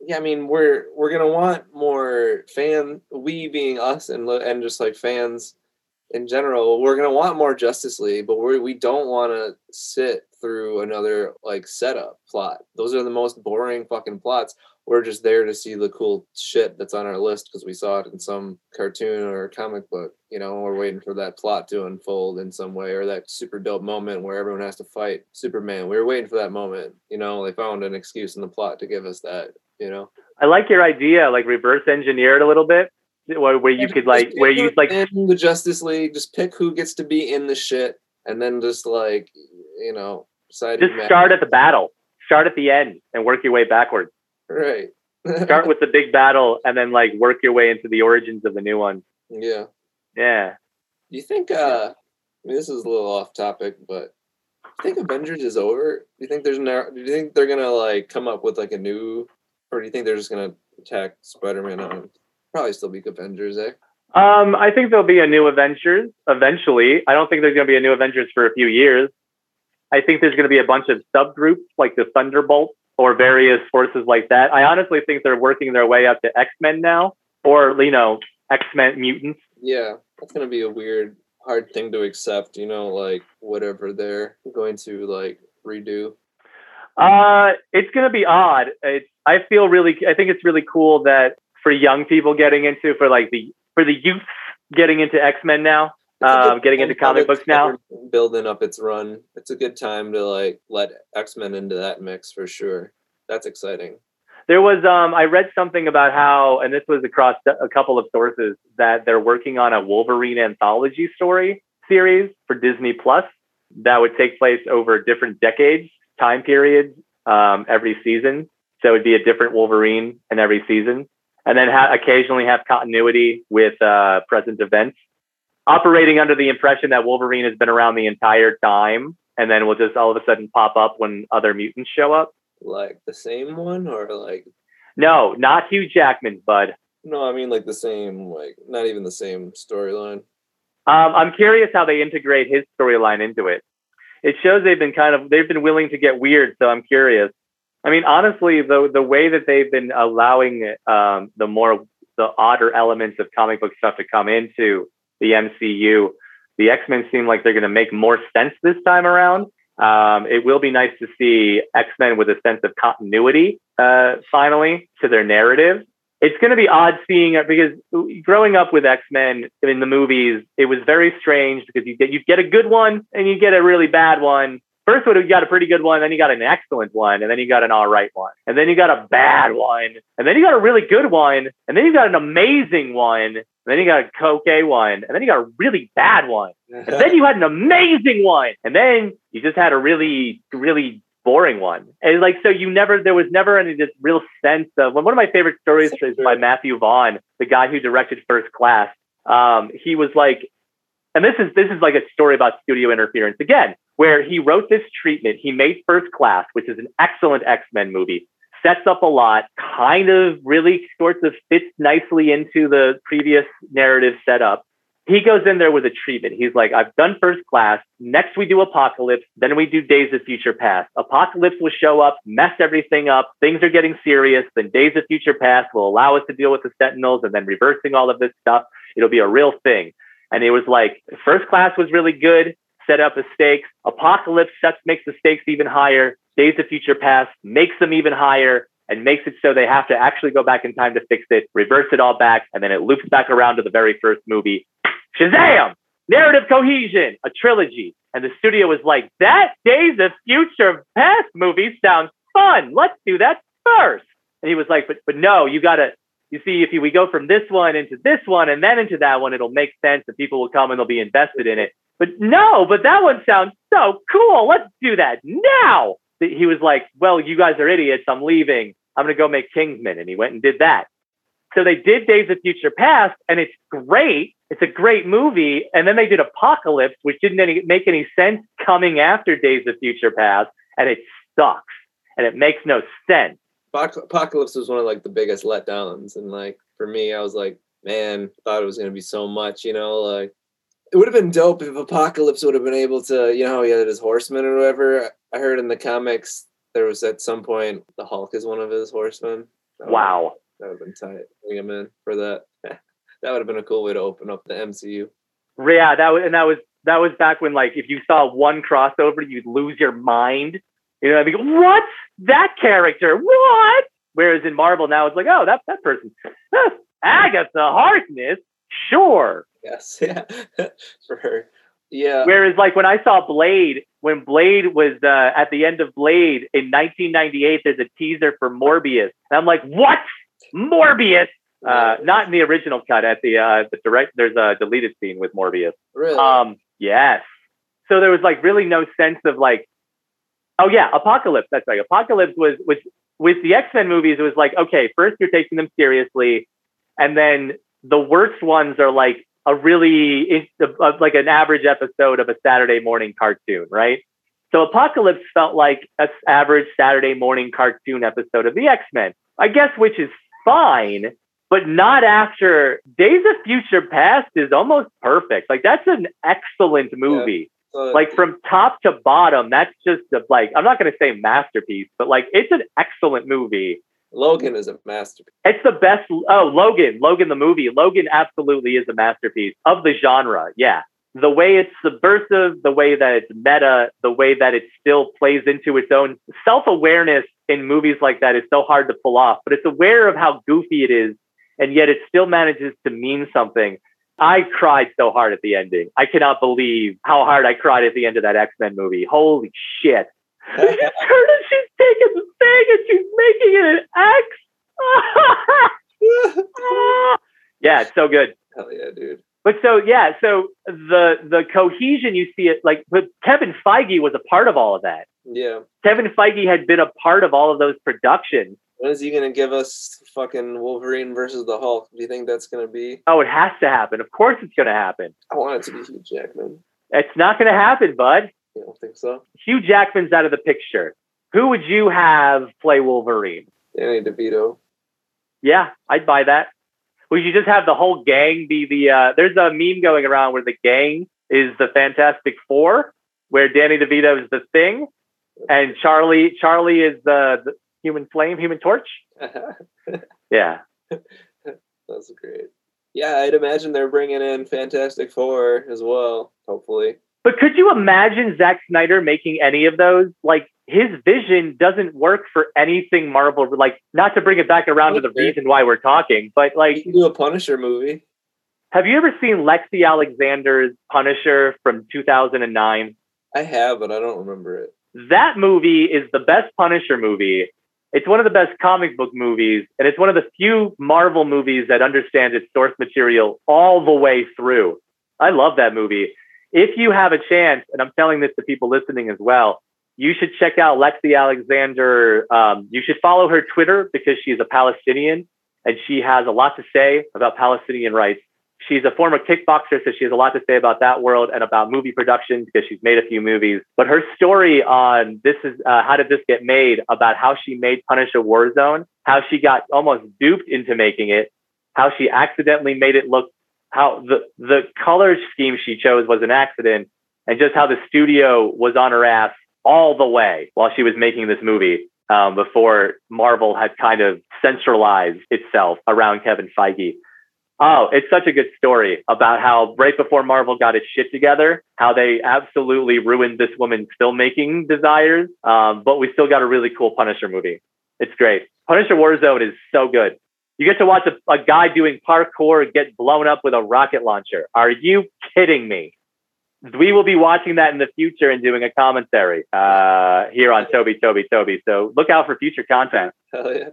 yeah, I mean, we're we're gonna want more fan. We being us and and just like fans in general, we're gonna want more Justice League, but we we don't want to sit through another like setup plot. Those are the most boring fucking plots. We're just there to see the cool shit that's on our list because we saw it in some cartoon or comic book. You know, we're waiting for that plot to unfold in some way or that super dope moment where everyone has to fight Superman. We were waiting for that moment. You know, they found an excuse in the plot to give us that. You know. I like your idea, like reverse engineer it a little bit, where, where you could like where you like in the Justice League, just pick who gets to be in the shit, and then just like you know, decide just start at the battle, start at the end, and work your way backwards. Right. Start [laughs] with the big battle, and then like work your way into the origins of the new one. yeah. Yeah. Do you think? uh I mean, this is a little off topic, but do you think Avengers is over? Do you think there's no? Do you think they're gonna like come up with like a new, or do you think they're just gonna attack Spider-Man on? Probably still be Avengers, eh? Um, I think there'll be a new Avengers eventually. I don't think there's going to be a new Avengers for a few years. I think there's going to be a bunch of subgroups like the Thunderbolts or various forces like that. I honestly think they're working their way up to X Men now, or you know, X Men mutants. Yeah, that's gonna be a weird, hard thing to accept. You know, like whatever they're going to like redo. Uh, it's going to be odd. It's, I feel really. I think it's really cool that for young people getting into for like the for the youth getting into X Men now. It's a good Um, getting into comic books now. building up its run. It's a good time to like let X Men into that mix for sure. That's exciting. There was um I read something about how and this was across a couple of sources that they're working on a Wolverine anthology story series for Disney Plus that would take place over different decades, time periods, um, every season. So it'd be a different Wolverine in every season, and then ha- occasionally have continuity with uh, present events, operating under the impression that Wolverine has been around the entire time, and then will just all of a sudden pop up when other mutants show up. Like the same one or like No, not Hugh Jackman, bud. no, I mean like the same, like not even the same storyline. Um, I'm curious how they integrate his storyline into it. It shows they've been kind of they've been willing to get weird, so I'm curious. I mean, honestly, the the way that they've been allowing um, the more the odder elements of comic book stuff to come into the MCU, the X Men seem like they're going to make more sense this time around. Um, it will be nice to see X Men with a sense of continuity uh, finally to their narrative it's going to be odd seeing it because growing up with X Men in the movies, it was very strange because you get you get a good one and you get a really bad one. First one, you got a pretty good one, then you got an excellent one, and then you got an all right one, and then you got a bad one, and then you got a really good one, and then you got an amazing one, and then you got a okay one, and then you got a really bad one, [laughs] and then you had an amazing one, and then you just had a really, really boring one. And like, so you never, there was never any this real sense of, when one of my favorite stories is by Matthew Vaughn, the guy who directed First Class. Um, he was like, and this is, this is like a story about studio interference again, where he wrote this treatment. He made First Class, which is an excellent X-Men movie, sets up a lot, kind of really sorts of fits nicely into the previous narrative setup he goes in there with a treatment. He's like, I've done first class. Next, we do Apocalypse. Then we do Days of Future Past. Apocalypse will show up, mess everything up. Things are getting serious. Then Days of Future Past will allow us to deal with the Sentinels and then reversing all of this stuff. It'll be a real thing. And it was like, first class was really good, set up the stakes. Apocalypse sets, makes the stakes even higher. Days of Future Past makes them even higher and makes it so they have to actually go back in time to fix it, reverse it all back, and then it loops back around to the very first movie. Shazam! Narrative cohesion, a trilogy. And the studio was like, that Days of Future Past movie sounds fun. Let's do that first. And he was like, but but no, you gotta you see, if we go from this one into this one and then into that one, it'll make sense and people will come and they'll be invested in it. But no, but that one sounds so cool. Let's do that now. He was like, well, you guys are idiots. I'm leaving. I'm going to go make Kingsman. And he went and did that. So they did Days of Future Past, and it's great. It's a great movie. And then they did Apocalypse, which didn't any, make any sense coming after Days of Future Past, and it sucks. And it makes no sense. Apoc- Apocalypse was one of like the biggest letdowns, and like for me, I was like, man, thought it was gonna be so much, you know, like it would have been dope if Apocalypse would have been able to, you know, how he had his horsemen or whatever. I heard in the comics there was at some point the Hulk is one of his horsemen. That would- Wow. that would have been tight. Bring him in for that. [laughs] that would have been a cool way to open up the MCU. Yeah, that was and that was that was back when like if you saw one crossover, you'd lose your mind. You know, I mean, what that character? What? Whereas in Marvel now, it's like, oh, that that person, huh, Agatha Harkness, sure. Yes, [laughs] yeah, for her. Yeah, Whereas like when I saw Blade, when Blade was uh, at the end of Blade in 1998, there's a teaser for Morbius, and I'm like, what? Morbius? Uh, not in the original cut. At the uh, the direct, there's a deleted scene with Morbius. really. Um, yes. So there was like really no sense of like, oh yeah, Apocalypse. That's right. Apocalypse was was with the X Men movies. It was like, okay, first you're taking them seriously, and then the worst ones are like a really like an average episode of a Saturday morning cartoon, right? So Apocalypse felt like an average Saturday morning cartoon episode of the X Men. I guess, which is fine. but not after Days of Future Past is almost perfect. Like that's an excellent movie. So, Like from top to bottom, that's just a, like I'm not going to say masterpiece, but like it's an excellent movie. Logan is a masterpiece. It's the best. Oh, Logan, Logan the movie. Logan absolutely is a masterpiece of the genre. Yeah. The way it's subversive, the way that it's meta, the way that it still plays into its own self awareness in movies like that is so hard to pull off, but it's aware of how goofy it is, and yet it still manages to mean something. I cried so hard at the ending. I cannot believe how hard I cried at the end of that X Men movie. Holy shit. She's [laughs] turning, she's taking the thing and she's making it an X. [laughs] yeah, it's so good. Hell yeah, dude. But so yeah, so the the cohesion you see it like but Kevin Feige was a part of all of that. Yeah. Kevin Feige had been a part of all of those productions. When is he gonna give us fucking Wolverine versus the Hulk? Do you think that's gonna be? Oh, it has to happen. Of course it's gonna happen. I want it to be Hugh Jackman. It's not gonna happen, bud. You don't think so? Hugh Jackman's out of the picture. Who would you have play Wolverine? Danny DeVito. Yeah, I'd buy that. We should just have the whole gang be the. Uh, there's a meme going around where the gang is the Fantastic Four, where Danny DeVito is the Thing, and Charlie Charlie is the, the Human Flame, Human Torch. [laughs] Yeah, That's great. Yeah, I'd imagine they're bringing in Fantastic Four as well. Hopefully. but could you imagine Zack Snyder making any of those? Like his vision doesn't work for anything Marvel. Like not to bring it back around to the reason why we're talking, but You like, can do a Punisher movie. have you ever seen Lexi Alexander's Punisher from 2009? I have, but I don't remember it. That movie is the best Punisher movie. It's one of the best comic book movies, and it's one of the few Marvel movies that understands its source material all the way through. I love that movie. If you have a chance, and I'm telling this to people listening as well, you should check out Lexi Alexander. Um, you should follow her Twitter because she's a Palestinian and she has a lot to say about Palestinian rights. She's a former kickboxer, so she has a lot to say about that world and about movie production because she's made a few movies. But her story on this is uh, how did this get made about how she made Punisher Warzone, how she got almost duped into making it, how she accidentally made it look how the the color scheme she chose was an accident, and just how the studio was on her ass all the way while she was making this movie um, before Marvel had kind of centralized itself around Kevin Feige. Oh, it's such a good story about how right before Marvel got its shit together, how they absolutely ruined this woman's filmmaking desires. Um, but we still got a really cool Punisher movie. It's great. Punisher Warzone is so good. You get to watch a, a guy doing parkour get blown up with a rocket launcher. Are you kidding me? We will be watching that in the future and doing a commentary uh, here on Toby, Toby, Toby. So look out for future content. Hell yeah.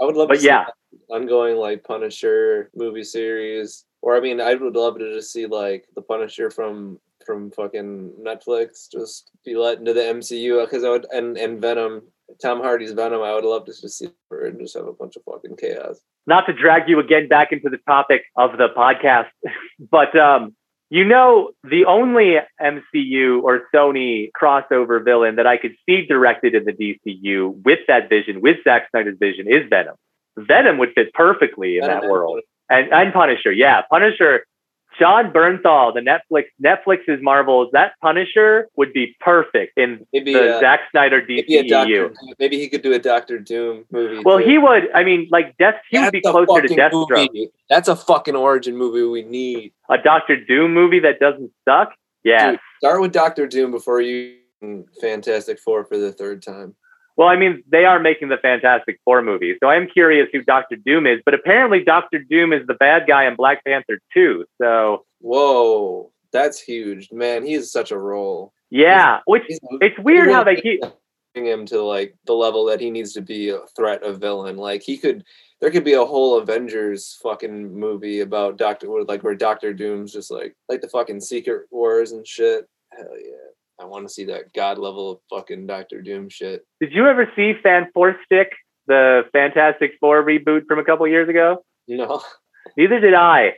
I would love But to see yeah. an ongoing like Punisher movie series. Or I mean, I would love to just see like the Punisher from from fucking Netflix just be let into the MCU because I would and and Venom, Tom Hardy's Venom. I would love to just see her and just have a bunch of fucking chaos. not to drag you again back into the topic of the podcast, [laughs] but um, you know, the only MCU or Sony crossover villain that I could see directed in the DCU with that vision, with Zack Snyder's vision, is Venom. Venom would fit perfectly in Venom that world, and and Punisher, yeah, Punisher. Jon Bernthal, the Netflix Netflix's Marvels, that Punisher would be perfect in Maybe the uh, Zack Snyder maybe DCU. Doctor. Maybe he could do a Doctor Doom movie. Well, too. he would. I mean, like Death. He would be closer to Deathstroke. movie. That's a fucking origin movie we need. a Doctor Doom movie that doesn't suck. Yeah. Dude, start with Doctor Doom before you Fantastic Four for the third time. Well, I mean, they are making the Fantastic Four movie, so I am curious who Doctor Doom is. But apparently, Doctor Doom is the bad guy in Black Panther too. So Whoa, that's huge, man. He is such a role. yeah, which He's- it's weird how they keep. bring him to like the level that he needs to be a threat of villain. Like he could, there could be a whole Avengers fucking movie about Doctor, like where Doctor Doom's just like like the fucking Secret Wars and shit. Hell yeah. I want to see that god level of fucking Doctor Doom shit. Did you ever see Fan Four Stick, the Fantastic Four reboot from a couple years ago? No. [laughs] Neither did I.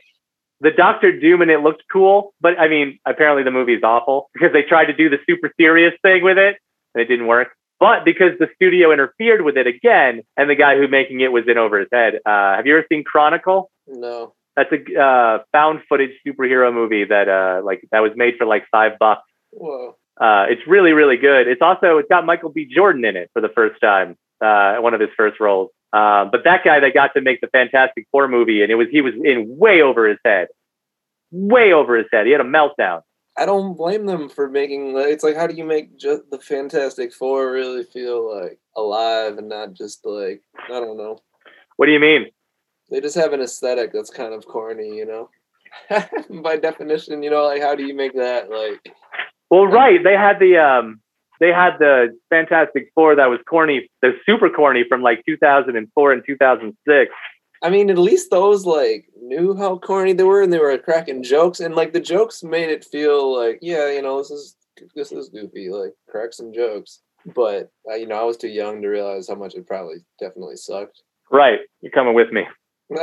The Doctor Doom and it looked cool, but I mean, apparently the movie is awful [laughs] because they tried to do the super serious thing with it and it didn't work. but because the studio interfered with it again, and the guy who making it was in over his head. Uh, have you ever seen Chronicle? No. That's a uh, found footage superhero movie that uh, like that was made for like five bucks. Whoa. Uh, it's really really good. It's also it's got Michael B. Jordan in it for the first time, uh, one of his first roles. Uh, but that guy that got to make the Fantastic Four movie, and it was he was in way over his head, way over his head. He had a meltdown. I don't blame them for making. It's like, how do you make just the Fantastic Four really feel like alive and not just like I don't know. What do you mean? They just have an aesthetic that's kind of corny, you know. [laughs] By definition, you know, like how do you make that like? Well, right. They had the um, they had the Fantastic Four that was corny, the super corny from like 2004 and 2006. I mean, at least those like knew how corny they were, and they were cracking jokes, and like the jokes made it feel like, yeah, you know, this is this is goofy, like crack some jokes. But uh, you know, I was too young to realize how much it probably definitely sucked. Right. You're coming with me. [laughs]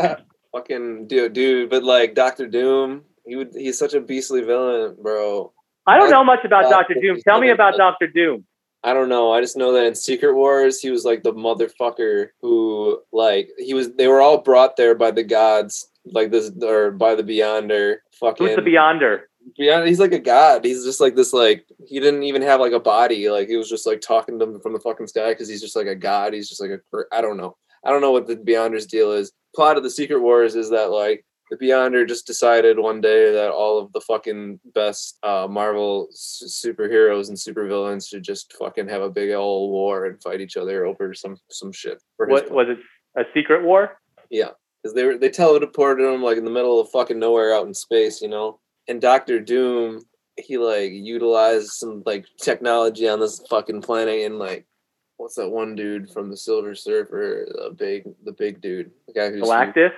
Fucking dude, dude, but like Doctor Doom, he would he's such a beastly villain, bro. I don't know much about Doctor Doom. Tell me about Doctor Doom. I don't know. I just know that in Secret Wars, he was like the motherfucker who, like, he was. They were all brought there by the gods, like this, or by the Beyonder. Fucking Who's the Beyonder? Beyond. He's like a god. He's just like this. Like he didn't even have like a body. Like he was just like talking to them from the fucking sky because he's just like a god. He's just like a. I don't know. I don't know what the Beyonder's deal is. Plot of the Secret Wars is that like the Beyonder just decided one day that all of the fucking best uh, Marvel s- superheroes and supervillains should just fucking have a big old war and fight each other over some some shit. What was it? A secret war? Yeah, because they were they teleported him like in the middle of fucking nowhere out in space, you know. And Doctor Doom, he like utilized some like technology on this fucking planet and like what's that one dude from the Silver Surfer, the big the big dude, the guy who's Galactus?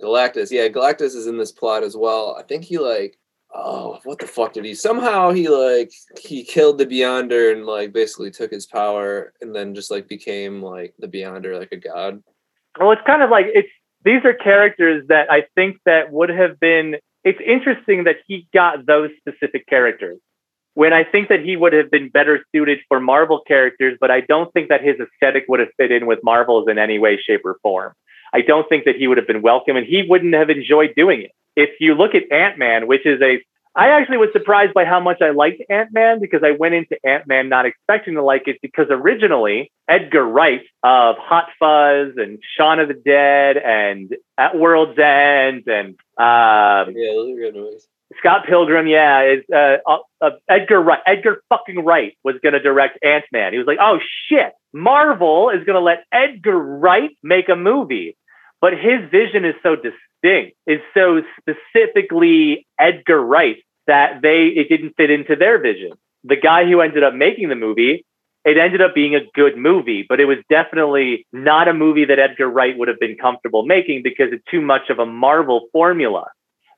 Galactus, yeah, Galactus is in this plot as well. I think he like oh what the fuck did he somehow he like he killed the Beyonder and like basically took his power and then just like became like the Beyonder like a god. Well, it's kind of like it's these are characters that I think that would have been. It's interesting that he got those specific characters when I think that he would have been better suited for Marvel characters, but I don't think that his aesthetic would have fit in with Marvel's in any way, shape, or form. I don't think that he would have been welcome, and he wouldn't have enjoyed doing it. If you look at Ant Man, which is a I actually was surprised by how much I liked Ant Man because I went into Ant Man not expecting to like it because originally Edgar Wright of Hot Fuzz and Shaun of the Dead and At World's End and um, Yeah, those are good movies. Scott Pilgrim, yeah, is uh, uh, uh, Edgar Wright. Edgar fucking Wright was going to direct Ant Man. He was like, oh shit, Marvel is going to let Edgar Wright make a movie, but his vision is so distinct, is so specifically Edgar Wright that they it didn't fit into their vision. The guy who ended up making the movie, it ended up being a good movie, but it was definitely not a movie that Edgar Wright would have been comfortable making because it's too much of a Marvel formula.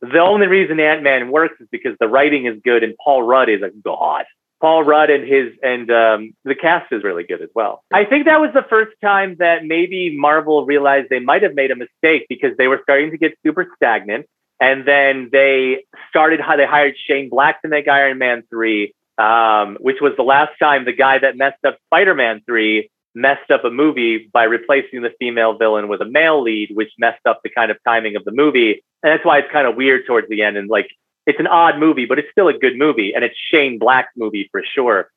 The only reason Ant Man works is because the writing is good and Paul Rudd is a god. Paul Rudd and his and um, the cast is really good as well. I think that was the first time that maybe Marvel realized they might have made a mistake because they were starting to get super stagnant, and then they started how they hired Shane Black to make Iron Man three, um, which was the last time the guy that messed up Spider Man three messed up a movie by replacing the female villain with a male lead, which messed up the kind of timing of the movie. And that's why it's kind of weird towards the end. And like, it's an odd movie, but it's still a good movie. And it's Shane Black's movie for sure.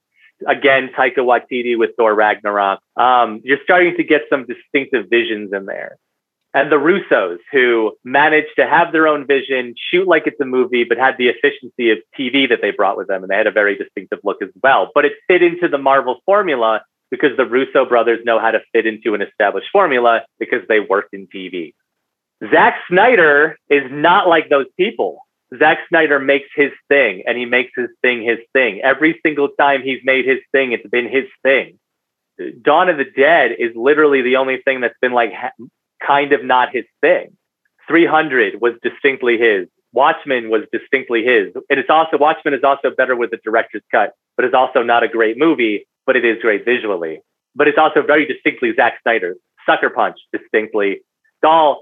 Again, Taika Waititi with Thor Ragnarok. Um, you're starting to get some distinctive visions in there. And the Russos, who managed to have their own vision, shoot like it's a movie, but had the efficiency of TV that they brought with them. And they had a very distinctive look as well. But it fit into the Marvel formula because the Russo brothers know how to fit into an established formula because they worked in TV. Zack Snyder is not like those people. Zack Snyder makes his thing and he makes his thing his thing. Every single time he's made his thing, it's been his thing. Dawn of the Dead is literally the only thing that's been like kind of not his thing. 300 was distinctly his. Watchmen was distinctly his. And it's also, Watchmen is also better with the director's cut, but it's also not a great movie, but it is great visually. But it's also very distinctly Zack Snyder. Sucker Punch, distinctly. Doll,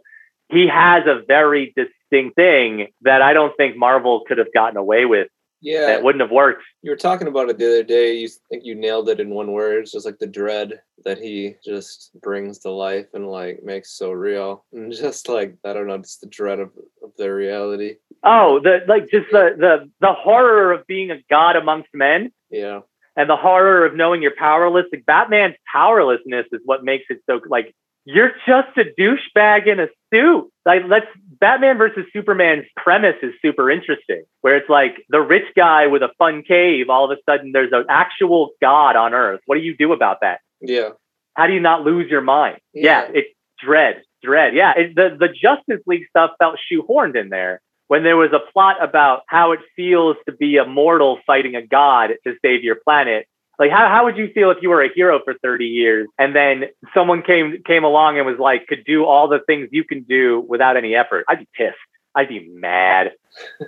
he has a very distinct thing that I don't think Marvel could have gotten away with Yeah, that wouldn't have worked. you were talking about it the other day. You think you nailed it in one word. It's just like the dread that he just brings to life and like makes so real. And just like I don't know, just the dread of, of their reality. Oh, the like just the the the horror of being a god amongst men Yeah. and the horror of knowing you're powerless. Like Batman's powerlessness is what makes it so like you're just a douchebag in a suit. Like let's Batman versus Superman's premise is super interesting, where it's like the rich guy with a fun cave, all of a sudden there's an actual god on Earth. What do you do about that? Yeah. How do you not lose your mind? Yeah, Yeah. it's dread, dread. Yeah, it, the the Justice League stuff felt shoehorned in there when there was a plot about how it feels to be a mortal fighting a god to save your planet. Like how, how would you feel if you were a hero for 30 years and then someone came came along and was like could do all the things you can do without any effort? I'd be pissed. I'd be mad. [laughs]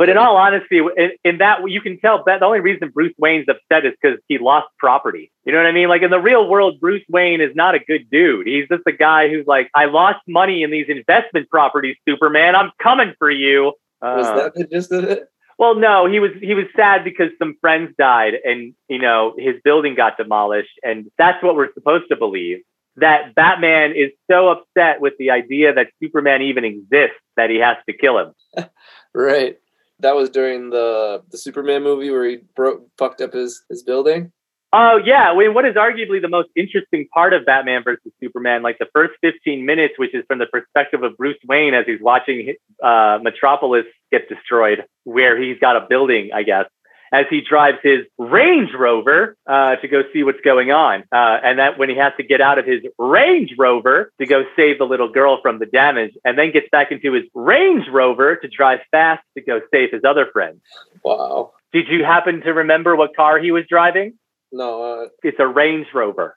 But in all honesty, in, in that you can tell that the only reason Bruce Wayne's upset is because he lost property. You know what I mean? Like in the real world, Bruce Wayne is not a good dude. He's just a guy who's like, I lost money in these investment properties, Superman. I'm coming for you. Was Uh, that the gist of it? Well, no, he was he was sad because some friends died, and you know his building got demolished, and that's what we're supposed to believe. That Batman is so upset with the idea that Superman even exists that he has to kill him. [laughs] Right. That was during the the Superman movie where he broke fucked up his his building. Oh yeah, I mean, what is arguably the most interesting part of Batman versus Superman, like the first 15 minutes, which is from the perspective of Bruce Wayne as he's watching uh, Metropolis get destroyed, where he's got a building, I guess, as he drives his Range Rover uh, to go see what's going on, uh, and that when he has to get out of his Range Rover to go save the little girl from the damage, and then gets back into his Range Rover to drive fast to go save his other friends. Wow. Did you happen to remember what car he was driving? No, uh, it's a Range Rover.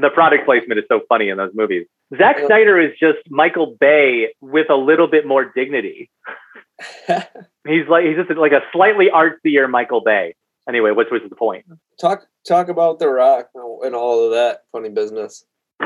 The product placement is so funny in those movies. Zack. Snyder is just Michael Bay with a little bit more dignity. [laughs] He's like he's just like a slightly artsier Michael Bay. Anyway, which was the point? talk talk about The Rock and all of that funny business.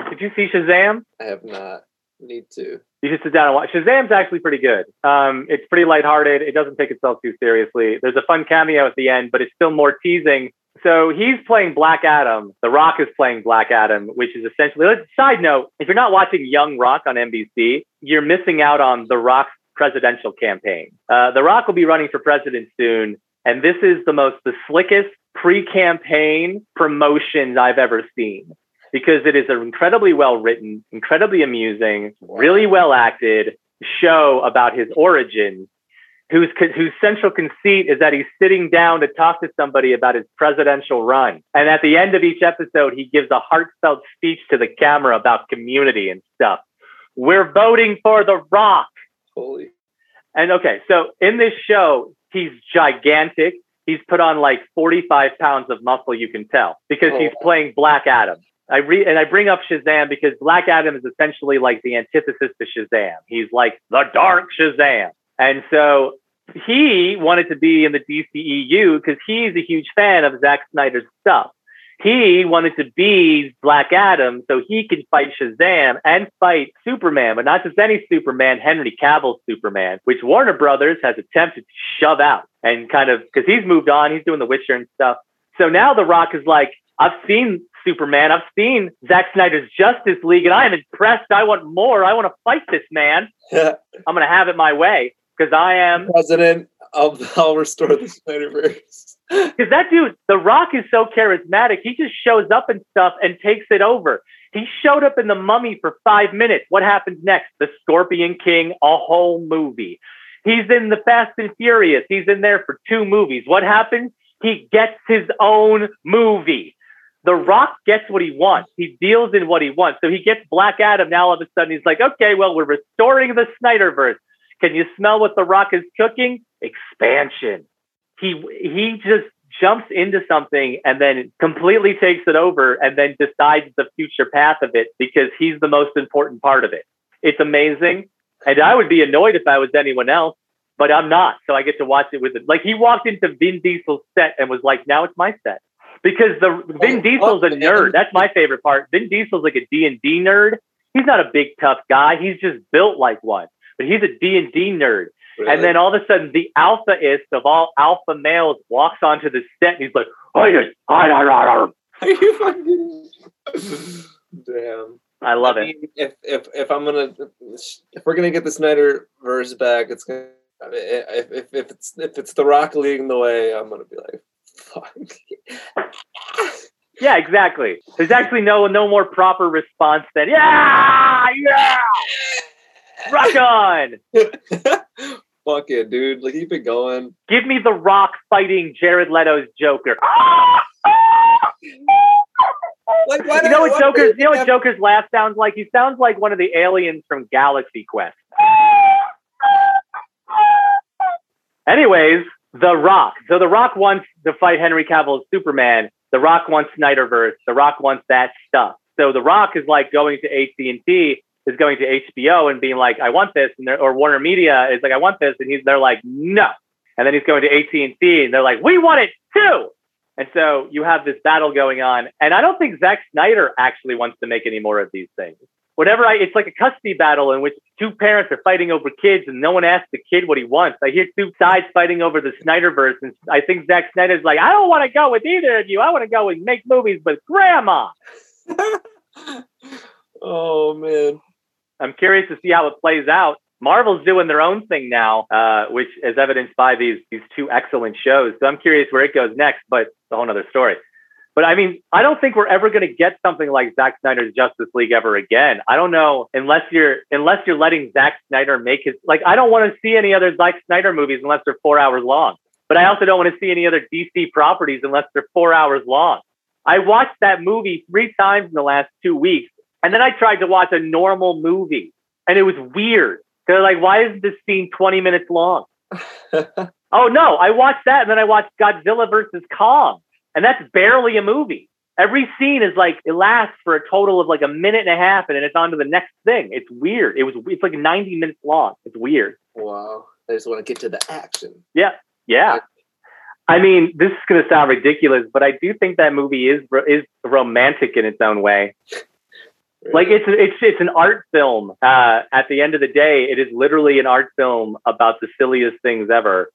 Did you see Shazam? I have not. Need to. You should sit down and watch. Shazam's actually pretty good. Um, it's pretty lighthearted. It doesn't take itself too seriously. There's a fun cameo at the end, but it's still more teasing. So he's playing Black Adam. The Rock is playing Black Adam, which is essentially. Side note: If you're not watching Young Rock on NBC, you're missing out on The Rock's presidential campaign. Uh, the Rock will be running for president soon, and this is the most the slickest pre-campaign promotions I've ever seen because it is an incredibly well written, incredibly amusing, really well acted show about his origins. Whose, whose central conceit is that he's sitting down to talk to somebody about his presidential run. And at the end of each episode, he gives a heartfelt speech to the camera about community and stuff. We're voting for The Rock. Holy. And okay, so in this show, he's gigantic. He's put on like 45 pounds of muscle, you can tell, because he's Oh. playing Black Adam. I re- and I bring up Shazam because Black Adam is essentially like the antithesis to Shazam. He's like the dark Shazam. And so he wanted to be in the DCEU because he's a huge fan of Zack Snyder's stuff. He wanted to be Black Adam so he can fight Shazam and fight Superman, but not just any Superman, Henry Cavill's Superman, which Warner Brothers has attempted to shove out and kind of because he's moved on, he's doing The Witcher and stuff. So now The Rock is like, I've seen Superman, I've seen Zack Snyder's Justice League, and I am impressed. I want more. I want to fight this man. [laughs] I'm going to have it my way because I am President of I'll restore the Snyderverse. Because [laughs] that dude, The Rock is so charismatic. He just shows up and stuff and takes it over. He showed up in The Mummy for five minutes. What happens next? The Scorpion King, a whole movie. He's in The Fast and Furious. He's in there for two movies. What happens? He gets his own movie. The Rock gets what he wants. He deals in what he wants. So he gets Black Adam. Now all of a sudden he's like, okay, well, we're restoring the Snyderverse. Can you smell what The Rock is cooking? Expansion he he just jumps into something and then completely takes it over and then decides the future path of it because he's the most important part of it. It's amazing. And I would be annoyed if I was anyone else, but I'm not. So I get to watch it with it. Like he walked into Vin Diesel's set and was like, now it's my set. Because the Vin Oh, Diesel's a oh, nerd. That's my favorite part. Vin Diesel's like a D&D nerd. He's not a big tough guy. He's just built like one. But he's a D&D nerd. And then all of a sudden, the alphaist of all alpha males walks onto the set and he's like, "Oh, yes, I, I, I, I." Are you fucking... Damn. I love I it. if if if I'm gonna if we're gonna get the Snyder verse back, it's gonna I mean, if if if it's if it's The Rock leading the way, I'm gonna be like, fuck. Yeah, exactly. There's actually no no more proper response than yeah, yeah, rock on. [laughs] fuck it, dude. Like keep it going. Give me the Rock fighting Jared Leto's Joker. [laughs] Like why You know what Joker's you know what Joker's laugh sounds like? He sounds like one of the aliens from Galaxy Quest. Anyways, The Rock. So The Rock wants to fight Henry Cavill as Superman. The Rock wants Snyderverse. The Rock wants that stuff. So The Rock is like going to AT&T, is going to HBO and being like, I want this. And or Warner Media is like, I want this. And he's, they're like, no. And then he's going to AT&T and they're like, we want it too. And so you have this battle going on. And I don't think Zack Snyder actually wants to make any more of these things. Whatever I, it's like a custody battle in which two parents are fighting over kids and no one asks the kid what he wants. I hear two sides fighting over the Snyderverse. And I think Zack Snyder's like, I don't want to go with either of you. I want to go and make movies with grandma. [laughs] oh man. I'm curious to see how it plays out. Marvel's doing their own thing now, uh, which is evidenced by these these two excellent shows. So I'm curious where it goes next, but it's a whole other story. But I mean, I don't think we're ever going to get something like Zack Snyder's Justice League ever again. I don't know unless you're unless you're letting Zack Snyder make his like. I don't want to see any other Zack Snyder movies unless they're four hours long. But I also don't want to see any other DC properties unless they're four hours long. I watched that movie three times in the last two weeks, and then I tried to watch a normal movie, and it was weird. They're like, why is this scene 20 minutes long? [laughs] Oh no, I watched that and then I watched Godzilla versus Kong. And that's barely a movie. Every scene is like it lasts for a total of like a minute and a half and then it's on to the next thing. It's weird. It was it's like 90 minutes long. It's weird. wow. I just want to get to the action. Yeah. Yeah. I mean, this is going to sound ridiculous, but I do think that movie is is romantic in its own way. Like it's it's it's an art film. Uh, at the end of the day, it is literally an art film about the silliest things ever.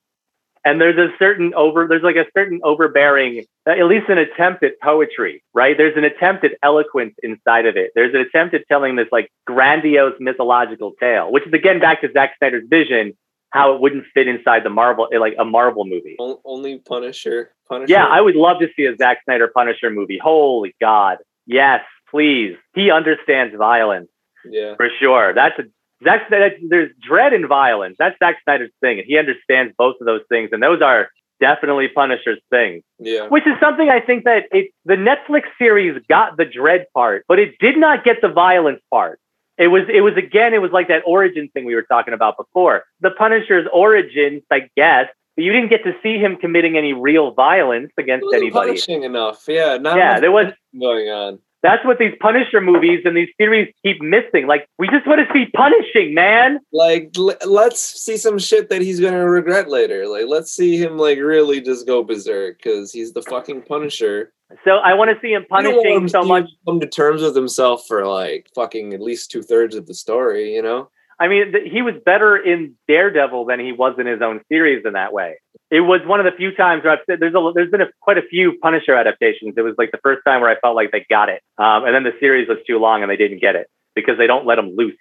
And there's a certain over there's like a certain overbearing, at least an attempt at poetry, right? There's an attempt at eloquence inside of it. There's an attempt at telling this like grandiose mythological tale, which is again back to Zack Snyder's vision, how it wouldn't fit inside the Marvel like a Marvel movie. Only Punisher. Punisher. Yeah, I would love to see a Zack Snyder Punisher movie. Holy God. Yes, please. He understands violence yeah. for sure. That's a Zack Snyder, there's dread and violence. That's Zack Snyder's thing, and he understands both of those things, and those are definitely Punisher's things. Yeah. Which is something I think that it the Netflix series got the dread part, but it did not get the violence part. It was it was again it was like that origin thing we were talking about before. The Punisher's origins, I guess, but you didn't get to see him committing any real violence against anybody. punishing enough. Yeah. Not Yeah, there was going on. That's what these Punisher movies and these series keep missing. Like we just want to see punishing, man. Like, l- let's see some shit that he's gonna regret later. Like, let's see him like really just go berserk because he's the fucking Punisher. So I want to see him punishing him so much. Come to terms with himself for like fucking at least two thirds of the story. You know. I mean, th- he was better in Daredevil than he was in his own series in that way. It was one of the few times where I've said there's a, there's been a, quite a few Punisher adaptations. It was like the first time where I felt like they got it, um, and then the series was too long and they didn't get it because they don't let them loose.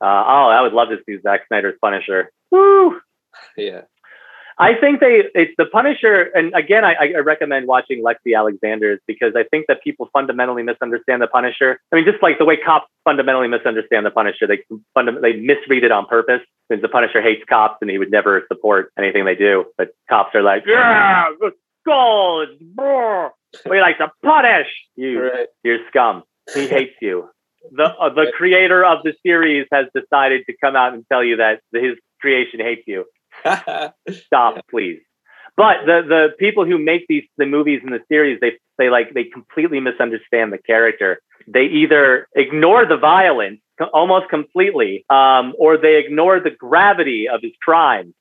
Uh, oh, I would love to see Zack Snyder's Punisher. Woo! Yeah. I think they it's the Punisher, and again, I, I recommend watching Lexi Alexander's because I think that people fundamentally misunderstand the Punisher. I mean, just like the way cops fundamentally misunderstand the Punisher, they fundam- they misread it on purpose. Because the Punisher hates cops and he would never support anything they do, but cops are like, yeah, let's we like to punish you. Right. You're scum. He [laughs] hates you. The uh, the creator of the series has decided to come out and tell you that his creation hates you [laughs] stop please. But the the people who make these the movies and the series they they like they completely misunderstand the character. They either ignore the violence almost completely um, or they ignore the gravity of his crimes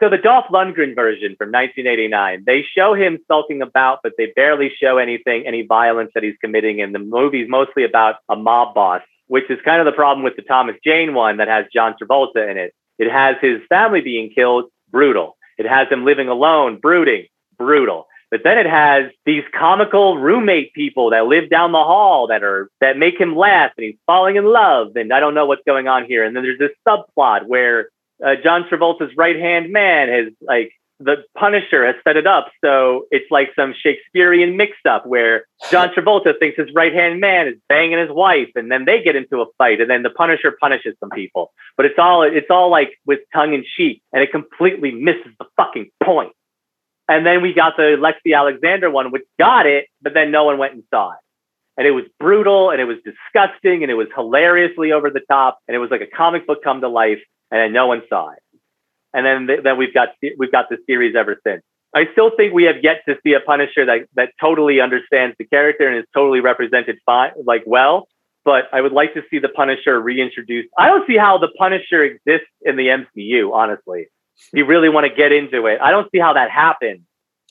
so the Dolph Lundgren version from 1989, they show him sulking about, but they barely show anything, any violence that he's committing. And the movie's mostly about a mob boss, which is kind of the problem with the Thomas Jane one that has John Travolta in it It has his family being killed, brutal. It has him living alone, brooding, brutal. But then it has these comical roommate people that live down the hall that are that make him laugh and he's falling in love and I don't know what's going on here. And then there's this subplot where uh, John Travolta's right hand man has like the Punisher has set it up so it's like some Shakespearean mix up where John [laughs] Travolta thinks his right hand man is banging his wife and then they get into a fight and then the Punisher punishes some people. But it's all it's all like with tongue in cheek and it completely misses the fucking point. And then we got the Lexi Alexander one, which got it, but then no one went and saw it. And it was brutal and it was disgusting and it was hilariously over the top and it was like a comic book come to life and then no one saw it. And then th- then we've got we've got the series ever since. I still think we have yet to see a Punisher that that totally understands the character and is totally represented fine like well. But I would like to see the Punisher reintroduced. I don't see how the Punisher exists in the MCU, honestly. If you really want to get into it, I don't see how that happened.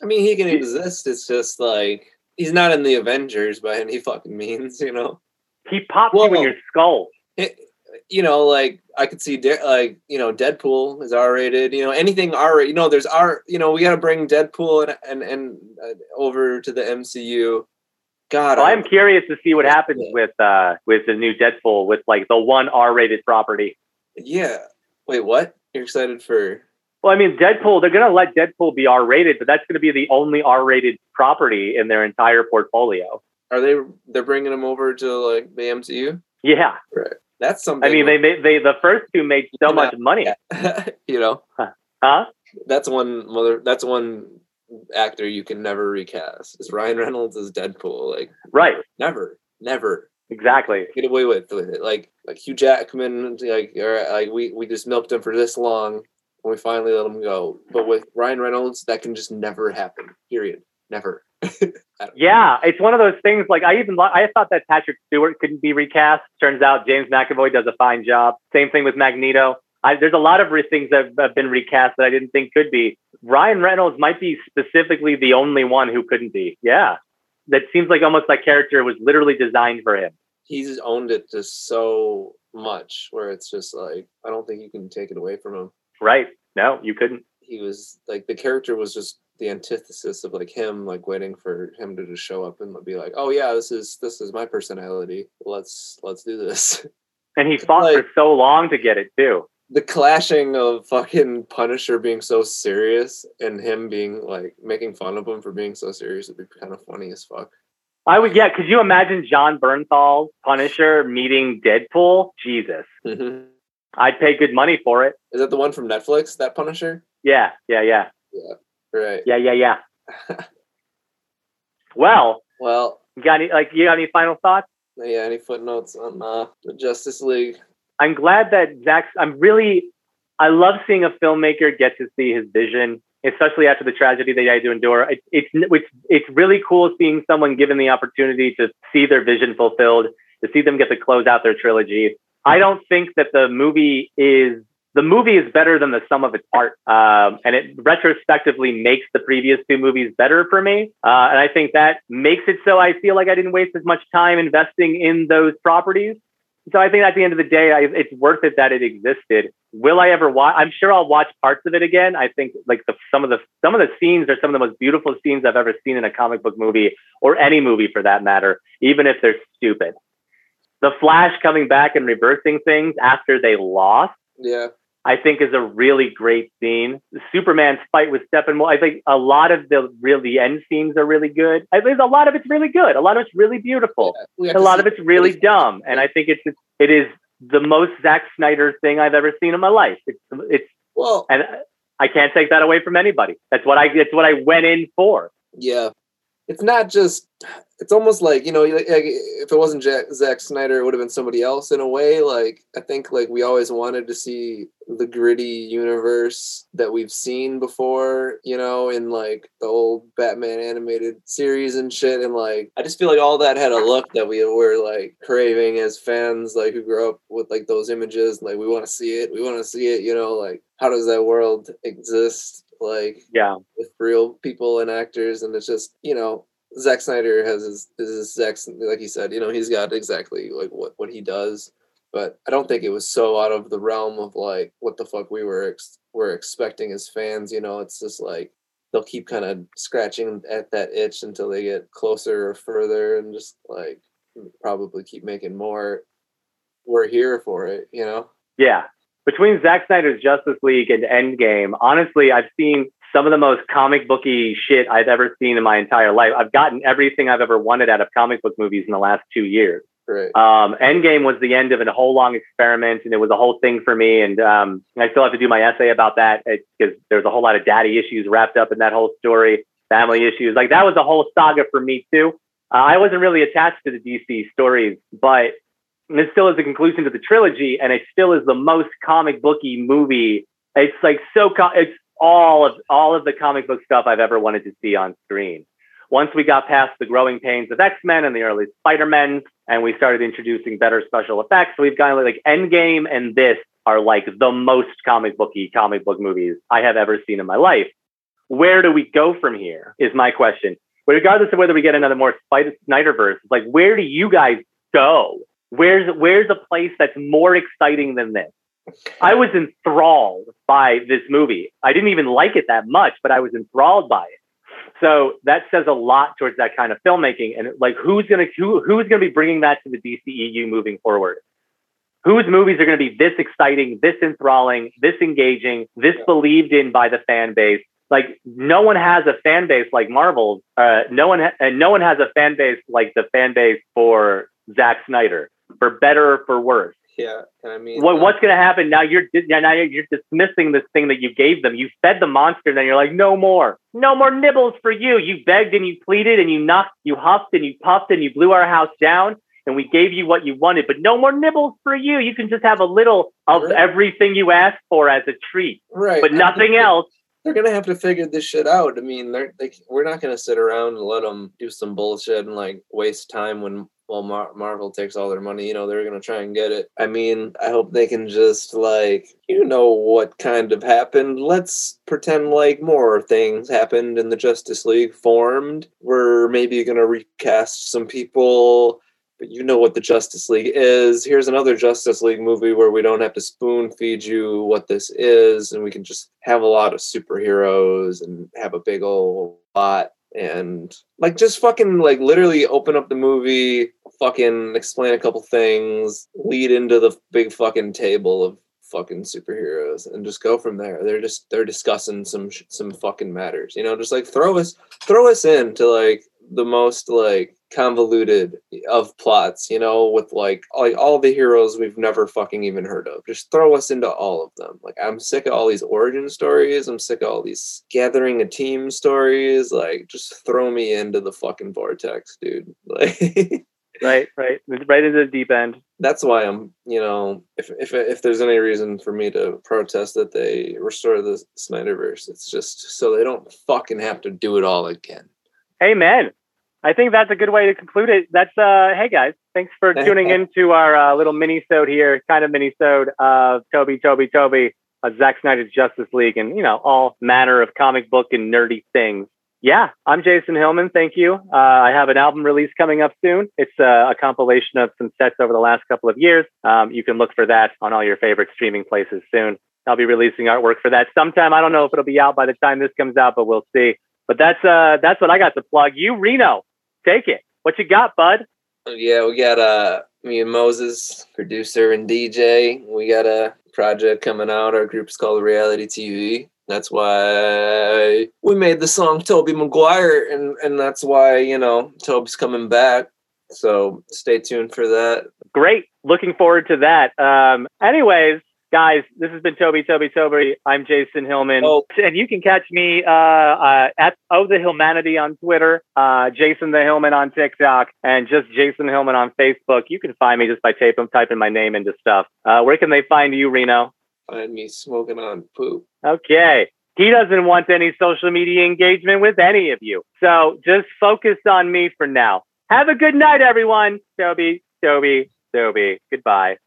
I mean, he can exist. It's just like he's not in the Avengers by any fucking means, you know. He pops you in your skull. It, you know, like I could see, De- like you know, Deadpool is R rated. You know, anything R rated. You know, there's R. You know, we got to bring Deadpool and and and uh, over to the MCU. God, I- I'm curious to see what happens with uh with the new Deadpool with like the one R-rated property. yeah. Wait, what? You're excited for? Well, I mean, Deadpool, they're going to let Deadpool be R rated, but that's going to be the only R rated property in their entire portfolio. Are they? They're bringing him over to like the MCU. Yeah. That's something. I mean, they made, they, the first two made so much money. [laughs] you know, Huh? that's one mother. That's one actor you can never recast. Is Ryan Reynolds as Deadpool? Like Right. never, never Exactly. get away with with it. Like like Hugh Jackman, like or like we we just milked him for this long, and we finally let him go. But with Ryan Reynolds, that can just never happen. Period. Never. Yeah. It's one of those things like I even, I thought that Patrick Stewart couldn't be recast. Turns out James McAvoy does a fine job. Same thing with Magneto. I, there's a lot of re- things that have been recast that I didn't think could be. Ryan Reynolds might be specifically the only one who couldn't be. Yeah. That seems like almost that character was literally designed for him. He's owned it just so much, where it's just like I don't think you can take it away from him. Right. No, you couldn't. He was like the character was just the antithesis of like him, like waiting for him to just show up and be like, "Oh yeah, this is this is my personality. Let's let's do this." And he fought Like- for so long to get it too. the clashing of fucking Punisher being so serious and him being like making fun of him for being so serious would be kind of funny as fuck. I would, yeah. Could you imagine Jon Bernthal, Punisher, meeting Deadpool? Jesus. Is I'd pay good money for it. Is that the one from Netflix? That Punisher? Yeah, Yeah, yeah, yeah. Right. Yeah, yeah, yeah. well, Well, you got any like you got any final thoughts? yeah. Any footnotes on uh, the Justice League? I'm glad that Zack. I'm really. I love seeing a filmmaker get to see his vision, especially after the tragedy they had to endure. It, it's it's it's really cool seeing someone given the opportunity to see their vision fulfilled, to see them get to close out their trilogy. I don't think that the movie is the movie is better than the sum of its part, um, and it retrospectively makes the previous two movies better for me. Uh, and I think that makes it so I feel like I didn't waste as much time investing in those properties. So I think at the end of the day, I, it's worth it that it existed. Will I ever watch? I'm sure I'll watch parts of it again. I think like the some of the some of the scenes are some of the most beautiful scenes I've ever seen in a comic book movie or any movie for that matter, even if they're stupid. The Flash coming back and reversing things after they lost, Yeah. I think is a really great scene. Superman's fight with Steppenwolf. I think a lot of the really end scenes are really good. I think a lot of it's really good. A lot of it's really beautiful yeah. A lot of it's really dumb, and I think it's it is the most Zack Snyder thing I've ever seen in my life. It's it's Well, and I can't take that away from anybody. That's what I it's what I went in for. yeah. It's not just. It's almost like you know, like, if it wasn't Jack, Zack Snyder, it would have been somebody else in a way. Like I think, like we always wanted to see the gritty universe that we've seen before, you know, in like the old Batman animated series and shit. And like, I just feel like all that had a look that we were like craving as fans, like who grew up with like those images. Like we want to see it, we want to see it. You know, like how does that world exist? Like Yeah, with real people and actors, and it's just you know Zack Snyder has his, his Zack like he said, you know he's got exactly like what what he does, but I don't think it was so out of the realm of like what the fuck we were ex- were expecting as fans. You know, it's just like they'll keep kind of scratching at that itch until they get closer or further, and just like probably keep making more. We're here for it, you know. Yeah. Between Zack Snyder's Justice League and Endgame, honestly, I've seen some of the most comic booky shit I've ever seen in my entire life. I've gotten everything I've ever wanted out of comic book movies in the last two years. Right. Um, Endgame was the end of a whole long experiment, and it was a whole thing for me. And um, I still have to do my essay about that because there's a whole lot of daddy issues wrapped up in that whole story, family issues. Like that was a whole saga for me too. Uh, I wasn't really attached to the DC stories, but this still is the conclusion to the trilogy, and it still is the most comic booky movie. It's like so. It's all of all of the comic book stuff I've ever wanted to see on screen. Once we got past the growing pains of X Men and the early Spider Men, and we started introducing better special effects, we've gone like Endgame and this are like the most comic booky comic book movies I have ever seen in my life. Where do we go from here? Is my question. But regardless of whether we get another more Spider Snyderverse, like where do you guys go? Where's where's a place that's more exciting than this? I was enthralled by this movie. I didn't even like it that much, but I was enthralled by it. So that says a lot towards that kind of filmmaking. And like, who's gonna who, who's gonna be bringing that to the DCEU moving forward? Whose movies are going to be this exciting, this enthralling, this engaging, this believed in by the fan base? Like, no one has a fan base like Marvel. Uh, no one ha- and no one has a fan base like the fan base for Zack Snyder, for better or for worse. Yeah, and I mean, What, uh, what's going to happen now? You're now you're dismissing this thing that you gave them. You fed the monster, and then you're like, no more, no more nibbles for you. You begged and you pleaded and you knocked, you huffed and you puffed and you blew our house down, and we gave you what you wanted, but no more nibbles for you. You can just have a little of Right. everything you asked for as a treat, right? but nothing else. They're gonna have to figure this shit out. I mean, they're like, we're not gonna sit around and let them do some bullshit and like waste time when well Mar- Marvel takes all their money. You know, they're gonna try and get it. I mean, I hope they can just like, you know, what kind of happened. Let's pretend like more things happened in the Justice League formed. We're maybe gonna recast some people. But you know what the Justice League is. Here's another Justice League movie where we don't have to spoon feed you what this is, and we can just have a lot of superheroes and have a big old lot and like just fucking like literally open up the movie, fucking explain a couple things, lead into the big fucking table of fucking superheroes and just go from there. They're just they're discussing some some fucking matters, you know, just like throw us throw us into like the most like convoluted of plots, you know, with like like all the heroes we've never fucking even heard of. Just throw us into all of them. Like I'm sick of all these origin stories. I'm sick of all these gathering a team stories. Like just throw me into the fucking vortex, dude. [laughs] Like Right, right, right into the deep end. that's why I'm, you know, if if if there's any reason for me to protest that they restore the Snyderverse, it's just so they don't fucking have to do it all again. Amen. I think that's a good way to conclude it. That's uh hey guys, thanks for [laughs] tuning into our uh, little mini sode here, kind of mini sode of Toby, Toby, Toby, uh, Zack Snyder's Justice League, and you know all manner of comic book and nerdy things. Yeah, I'm Jason Hillman. Thank you. Uh, I have an album release coming up soon. It's uh, a compilation of some sets over the last couple of years. Um, you can look for that on all your favorite streaming places soon. I'll be releasing artwork for that sometime. I don't know if it'll be out by the time this comes out, but we'll see. But that's uh that's what I got to plug. You Reno, take it. What you got, bud? Yeah, we got uh me and Moses, producer and DJ. We got a project coming out. Our group's called Reality TV. That's why we made the song Tobey Maguire, and and that's why you know Toby's coming back. So stay tuned for that. Great. Looking forward to that. Um, anyways, guys, this has been Toby, Toby, Toby. I'm Jason Hillman. Oh. And you can catch me uh, uh, at Oh the Hillmanity on Twitter, uh, Jason the Hillman on TikTok, and just Jason Hillman on Facebook. You can find me just by tape- typing my name into stuff. Uh, where can they find you, Reno? Find me smoking on poop. Okay. He doesn't want any social media engagement with any of you. So just focus on me for now. Have a good night, everyone. Toby, Toby, Toby. Goodbye.